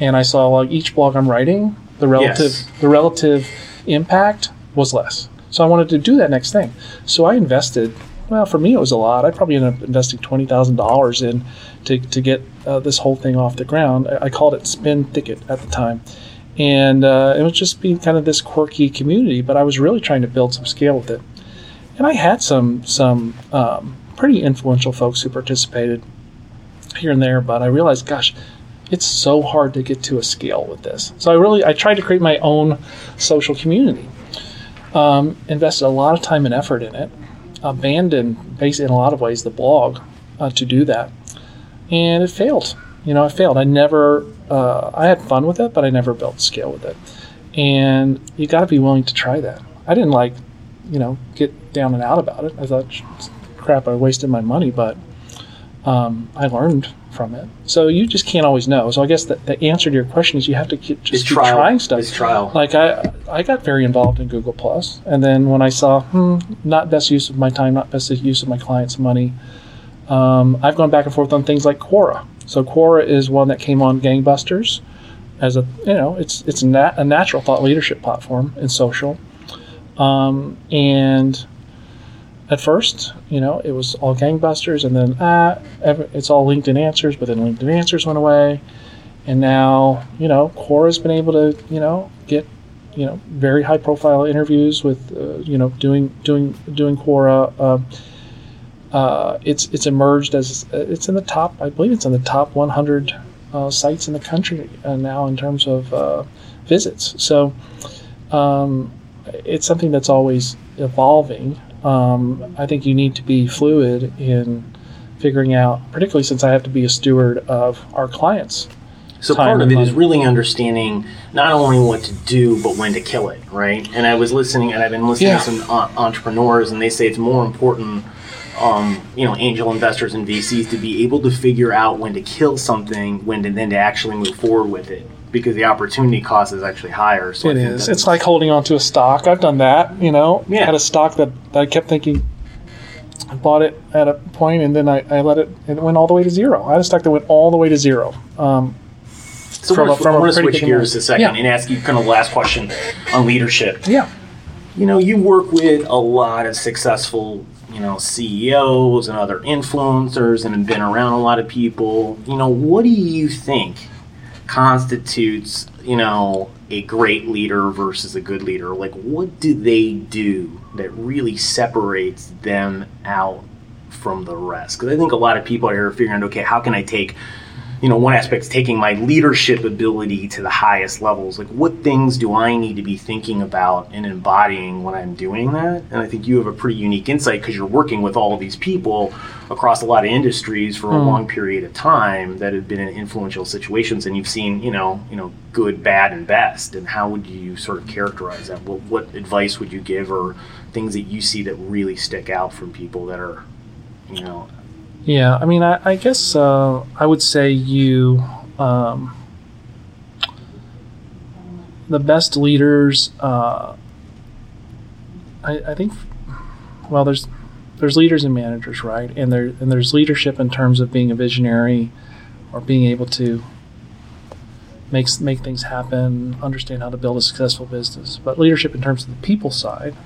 and I saw like each blog I'm writing, the relative Yes. the relative impact was less. So I wanted to do that next thing. So I invested. Well, for me it was a lot. I probably ended up investing twenty thousand dollars in to, to get uh, this whole thing off the ground. I, I called it Spin Thicket at the time, and uh, it was just being kind of this quirky community. But I was really trying to build some scale with it, and I had some some um, pretty influential folks who participated here and there. But I realized, gosh, it's so hard to get to a scale with this. So I really I tried to create my own social community. Um, invested a lot of time and effort in it. Abandoned, basically in a lot of ways, the blog uh, to do that, and it failed. You know, it failed. I never. Uh, I had fun with it, but I never built scale with it. And you got to be willing to try that. I didn't like, you know, get down and out about it. I thought, crap, I wasted my money, but um, I learned from it. So you just can't always know. So I guess the, the answer to your question is you have to keep, just It's keep trial. trying stuff. It's trial. Like I, I got very involved in Google Plus, and then when I saw, hmm, not best use of my time, not best use of my clients' money, um, I've gone back and forth on things like Quora. So Quora is one that came on Gangbusters, as a you know, it's it's nat- a natural thought leadership platform in social, um, and at first, you know, it was all gangbusters, and then ah, it's all LinkedIn Answers, but then LinkedIn Answers went away, and now you know, Quora's been able to you know get you know very high profile interviews with uh, you know doing doing doing Quora. Um, uh, it's it's emerged as it's in the top. I believe it's in the top 100 uh, sites in the country uh, now in terms of uh, visits. So um, it's something that's always evolving. Um, I think you need to be fluid in figuring out, particularly since I have to be a steward of our clients. So part of it is really understanding not only what to do, but when to kill it, right? And I was listening, and I've been listening Yeah. to some uh, entrepreneurs, and they say it's more important, um, you know, angel investors and VCs to be able to figure out when to kill something, when to then to actually move forward with it, because the opportunity cost is actually higher. So I It is. It's like holding on to a stock. I've done that. You know, Yeah. had a stock that, that I kept thinking. I bought it at a point, and then I, I let it. It went all the way to zero. I had a stock that went all the way to zero. Um, So from we're, a- from I a want to pretty switch gears a second Yeah. and ask you kind of the last question on leadership. yeah. You know, you work with a lot of successful, you know, CEOs and other influencers and have been around a lot of people. You know, what do you think constitutes, you know, a great leader versus a good leader? Like, what do they do that really separates them out from the rest? Because I think a lot of people are figuring, okay, how can I take you know, one aspect is taking my leadership ability to the highest levels. Like, what things do I need to be thinking about and embodying when I'm doing that? And I think you have a pretty unique insight because you're working with all of these people across a lot of industries for a hmm. long period of time that have been in influential situations, and you've seen, you know, you know, good, bad, and best. And how would you sort of characterize that? What, what advice would you give, or things that you see that really stick out from people that are, you know, Yeah, I mean, I, I guess uh, I would say you, um, the best leaders. Uh, I, I think, well, there's there's leaders and managers, right? And there and there's leadership in terms of being a visionary, or being able to make make things happen, understand how to build a successful business. But leadership in terms of the people side,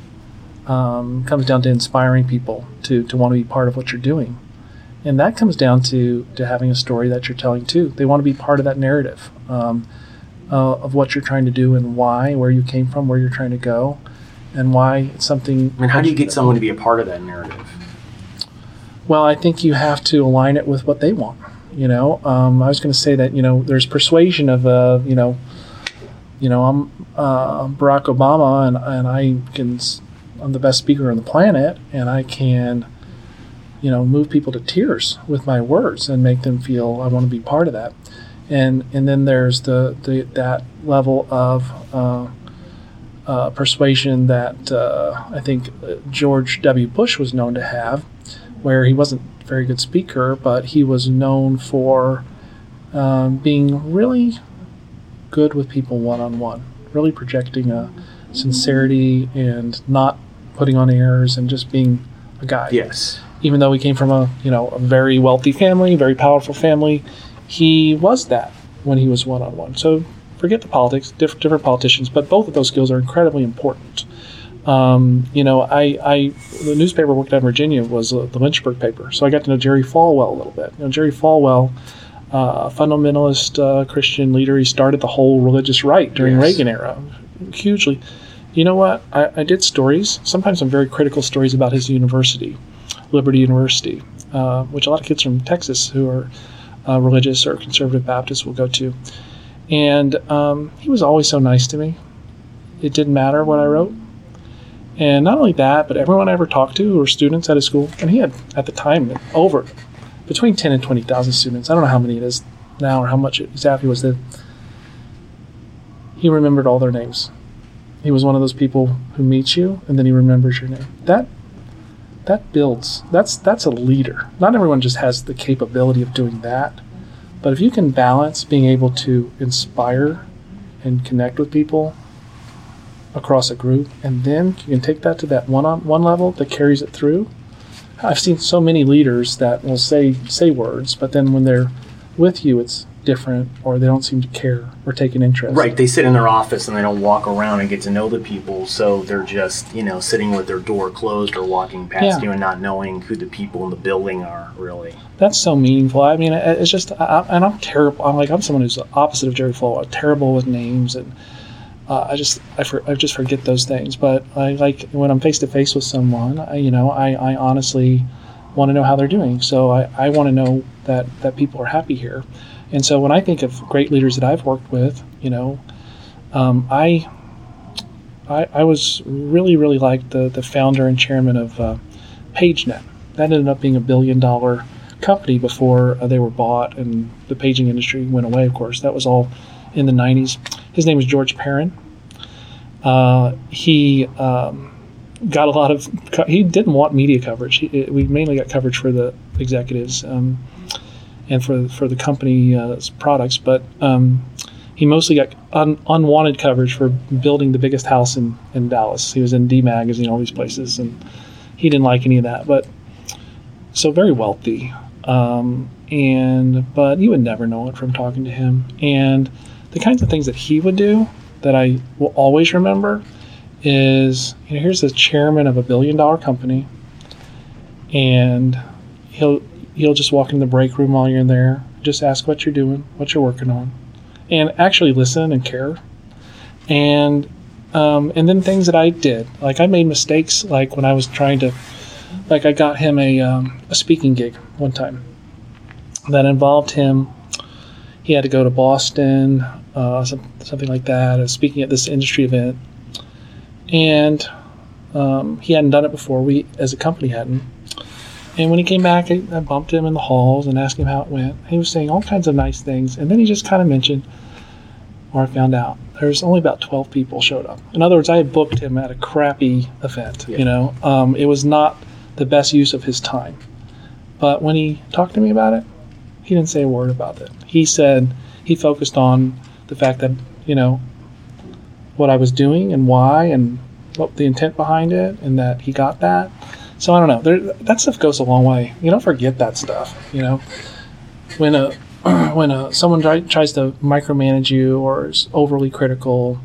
um, comes down to inspiring people to, to want to be part of what you're doing. And that comes down to, to having a story that you're telling too. They want to be part of that narrative um, uh, of what you're trying to do and why, where you came from, where you're trying to go, and why it's something. I mean, how do you get someone to be a part of that narrative? Well, I think you have to align it with what they want. You know, um, I was going to say that you know there's persuasion of uh, you know, you know I'm uh, Barack Obama and and I can I'm the best speaker on the planet and I can you know move people to tears with my words and make them feel I want to be part of that. And and then there's the, the that level of uh, uh, persuasion that uh, I think George W. Bush was known to have, where he wasn't a very good speaker, but he was known for um, being really good with people one on one, really projecting a sincerity and not putting on airs and just being a guy. Yes. Even though he came from a you know a very wealthy family, very powerful family, he was that when he was one on one. So forget the politics, different, different politicians, but both of those skills are incredibly important. Um, you know, I, I the newspaper I worked at in Virginia was uh, the Lynchburg paper, so I got to know Jerry Falwell a little bit. You know, Jerry Falwell, uh, fundamentalist uh, Christian leader, he started the whole religious right during Yes. Reagan era, hugely. You know what? I, I did stories. Sometimes some very critical stories about his university, Liberty University, uh, which a lot of kids from Texas who are uh, religious or conservative Baptists will go to. And um, he was always so nice to me. It didn't matter what I wrote. And not only that, but everyone I ever talked to who were students at his school, and he had at the time over between 10 and 20,000 students. I don't know how many it is now or how much it exactly was then. He remembered all their names. He was one of those people who meets you and then he remembers your name. That that builds. That's that's a leader. Not everyone just has the capability of doing that. But if you can balance being able to inspire and connect with people across a group, and then you can take that to that one on one level that carries it through. I've seen so many leaders that will say say words, but then when they're with you, it's different, or they don't seem to care or take an interest. Right. They sit in their office and they don't walk around and get to know the people, so they're just, you know, sitting with their door closed or walking past Yeah. you and not knowing who the people in the building are, really. That's so meaningful. I mean, it's just, I, and I'm terrible. I'm like, I'm someone who's the opposite of Jerry Falwell. I'm terrible with names, and uh, I just, I, for, I just forget those things. But I like when I'm face to face with someone, I, you know, I, I honestly want to know how they're doing. So I, I want to know that that people are happy here. And so when I think of great leaders that I've worked with, you know, um, I, I, I was really, really like the the founder and chairman of uh, PageNet. That ended up being a billion dollar company before uh, they were bought and the paging industry went away. Of course, that was all in the '90s. His name was George Perrin. Uh, he um, got a lot of. Co- he didn't want media coverage. He, we mainly got coverage for the executives um, and for for the company's uh, products, but um, he mostly got un- unwanted coverage for building the biggest house in, in Dallas. He was in D Magazine, all these places, and he didn't like any of that. But so very wealthy, um, and but you would never know it from talking to him. And the kinds of things that he would do that I will always remember is you know here's the chairman of a billion dollar company, and he'll he'll just walk in the break room while you're in there, just ask what you're doing, what you're working on, and actually listen and care. And um, and then things that I did, like I made mistakes, like when I was trying to, like I got him a um, a speaking gig one time that involved him. He had to go to Boston, uh, some, something like that, uh, speaking at this industry event, and um, he hadn't done it before. We, as a company, hadn't. And when he came back, I, I bumped him in the halls and asked him how it went. He was saying all kinds of nice things, and then he just kind of mentioned, or I found out, there's only about 12 people showed up. In other words, I had booked him at a crappy event. Yeah. You know, um, it was not the best use of his time. But when he talked to me about it, he didn't say a word about it. He said he focused on the fact that you know what I was doing and why and what the intent behind it, and that he got that. So I don't know. There, that stuff goes a long way. You don't forget that stuff. You know, when a [CLEARS THROAT] when a, someone try, tries to micromanage you or is overly critical,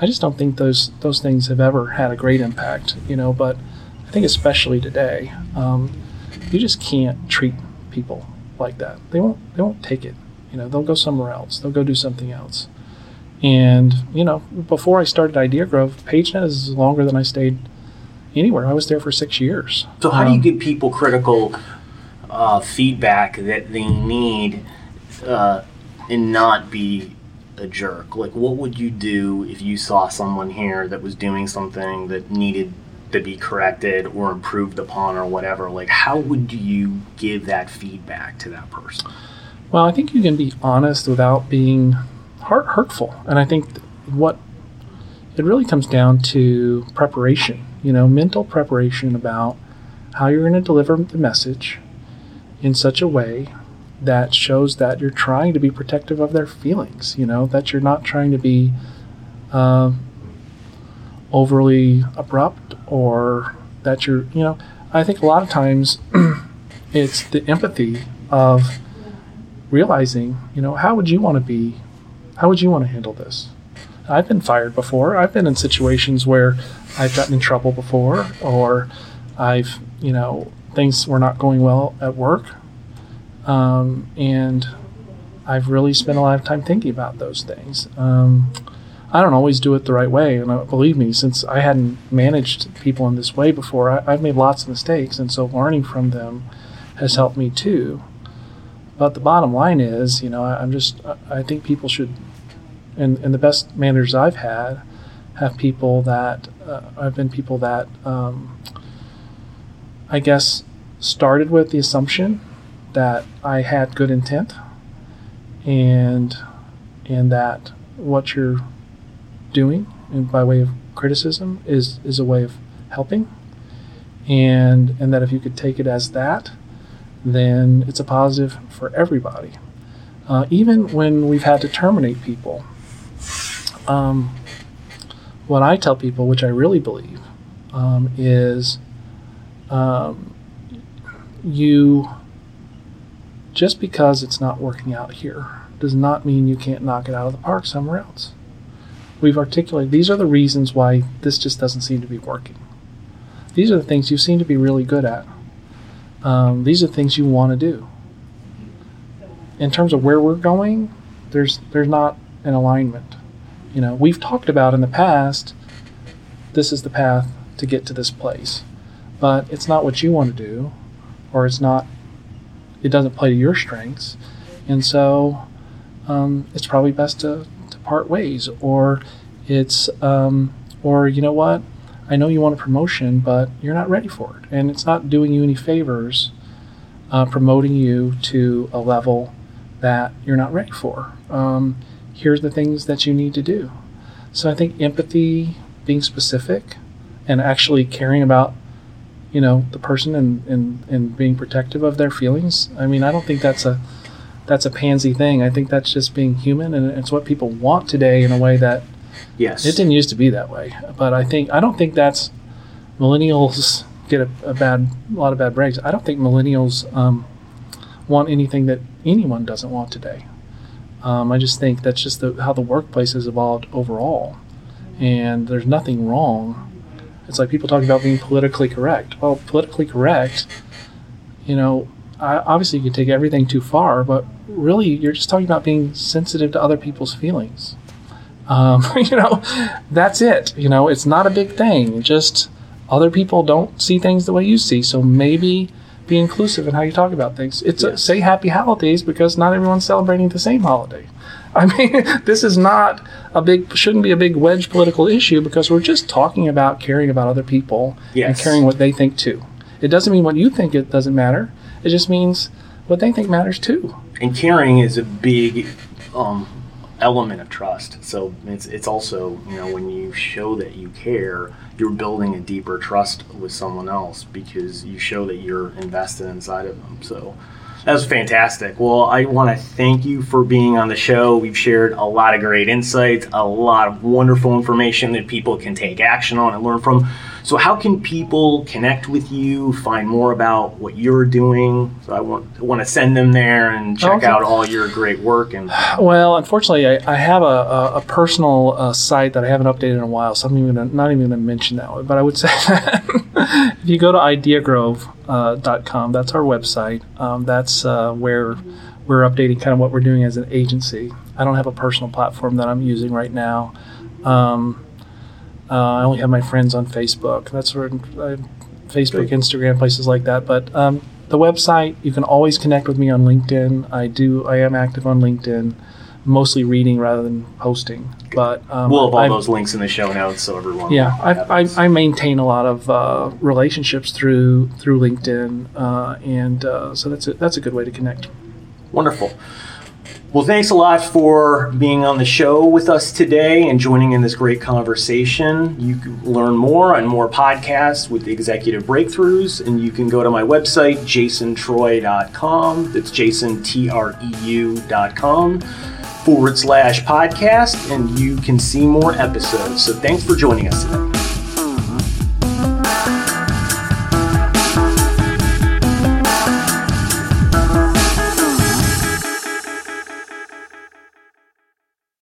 I just don't think those those things have ever had a great impact, you know. But I think especially today, um, you just can't treat people like that. They won't they won't take it. You know, they'll go somewhere else. They'll go do something else. And you know, before I started Idea Grove, PageNet is longer than I stayed anywhere. I was there for six years. So how um, do you um, give people critical uh, feedback that they need uh, and not be a jerk? Like, what would you do if you saw someone here that was doing something that needed to be corrected or improved upon or whatever? Like, how would you give that feedback to that person? Well, I think you can be honest without being heart hurtful, and I think what it really comes down to preparation. You know, mental preparation about how you're going to deliver the message in such a way that shows that you're trying to be protective of their feelings, you know, that you're not trying to be uh, overly abrupt or that you're, you know, I think a lot of times [CLEARS THROAT] it's the empathy of realizing, you know, how would you want to be, how would you want to handle this? I've been fired before. I've been in situations where I've gotten in trouble before, or I've, you know, things were not going well at work um, and I've really spent a lot of time thinking about those things. Um, I don't always do it the right way, and uh, believe me, since I hadn't managed people in this way before, I, have made lots of mistakes, and so learning from them has helped me too. But the bottom line is, you know, I, am just, I think people should, and, and the best managers I've had have people that, uh, I've been people that, um, I guess, started with the assumption that I had good intent and and that what you're doing and by way of criticism is is a way of helping. And and that if you could take it as that then it's a positive for everybody. Uh, even when we've had to terminate people um, what I tell people which I really believe um, is um, you just because it's not working out here does not mean you can't knock it out of the park somewhere else. We've articulated these are the reasons why this just doesn't seem to be working. These are the things you seem to be really good at. Um, these are the things you want to do. In terms of where we're going, there's there's not an alignment. You know, we've talked about in the past. This is the path to get to this place, but it's not what you want to do, or it's not it doesn't play to your strengths, and so um, it's probably best to, to part ways. Or it's um, or you know what, I know you want a promotion, but you're not ready for it, and it's not doing you any favors uh, promoting you to a level that you're not ready for. Um, here's the things that you need to do. So I think empathy, being specific, and actually caring about you know the person and, and, and being protective of their feelings. I mean, I don't think that's a that's a pansy thing. I think that's just being human, and it's what people want today in a way that yes, it didn't used to be that way. But I think I don't think that's millennials get a, a bad a lot of bad breaks. I don't think millennials um, want anything that anyone doesn't want today. Um, I just think that's just the, how the workplace has evolved overall, and there's nothing wrong it's like people talk about being politically correct. Well, politically correct, you know, I, obviously you can take everything too far, but really you're just talking about being sensitive to other people's feelings. Um, [LAUGHS] you know, that's it. You know, it's not a big thing. Just other people don't see things the way you see. So maybe be inclusive in how you talk about things. It's yes. a, say happy holidays because not everyone's celebrating the same holiday. [LAUGHS] I mean, this is not a big, shouldn't be a big wedge political issue because we're just talking about caring about other people yes. and caring what they think too. It doesn't mean what you think it doesn't matter. It just means what they think matters too. And caring is a big um, element of trust. So it's it's also you know when you show that you care, you're building a deeper trust with someone else because you show that you're invested inside of them. So That was fantastic. Well, I want to thank you for being on the show. We've shared a lot of great insights, a lot of wonderful information that people can take action on and learn from. So, how can people connect with you, find more about what you're doing? So, I want want to send them there and check Okay. out all your great work. And Well, unfortunately, I, I have a, a, a personal uh, site that I haven't updated in a while, so I'm even gonna, not even going to mention that one. But I would say [LAUGHS] if you go to ideagrove.com, that's our website. Um, that's uh, where we're updating kind of what we're doing as an agency. I don't have a personal platform that I'm using right now. Um, uh, I only have my friends on Facebook. That's where I, Facebook, Instagram, places like that. But um, the website, you can always connect with me on LinkedIn. I do. I am active on LinkedIn, mostly reading rather than posting. But um, we'll have all I'm- those links in the show notes so everyone. yeah, I, I, maintain a lot of uh, relationships through through LinkedIn, uh, and uh, so that's a, that's a good way to connect. Wonderful. Well, thanks a lot for being on the show with us today and joining in this great conversation. You can learn more on more podcasts with Executive Breakthroughs, and you can go to my website, jasontreu.com. That's jason, T R E U.com forward slash podcast, and you can see more episodes. So thanks for joining us today.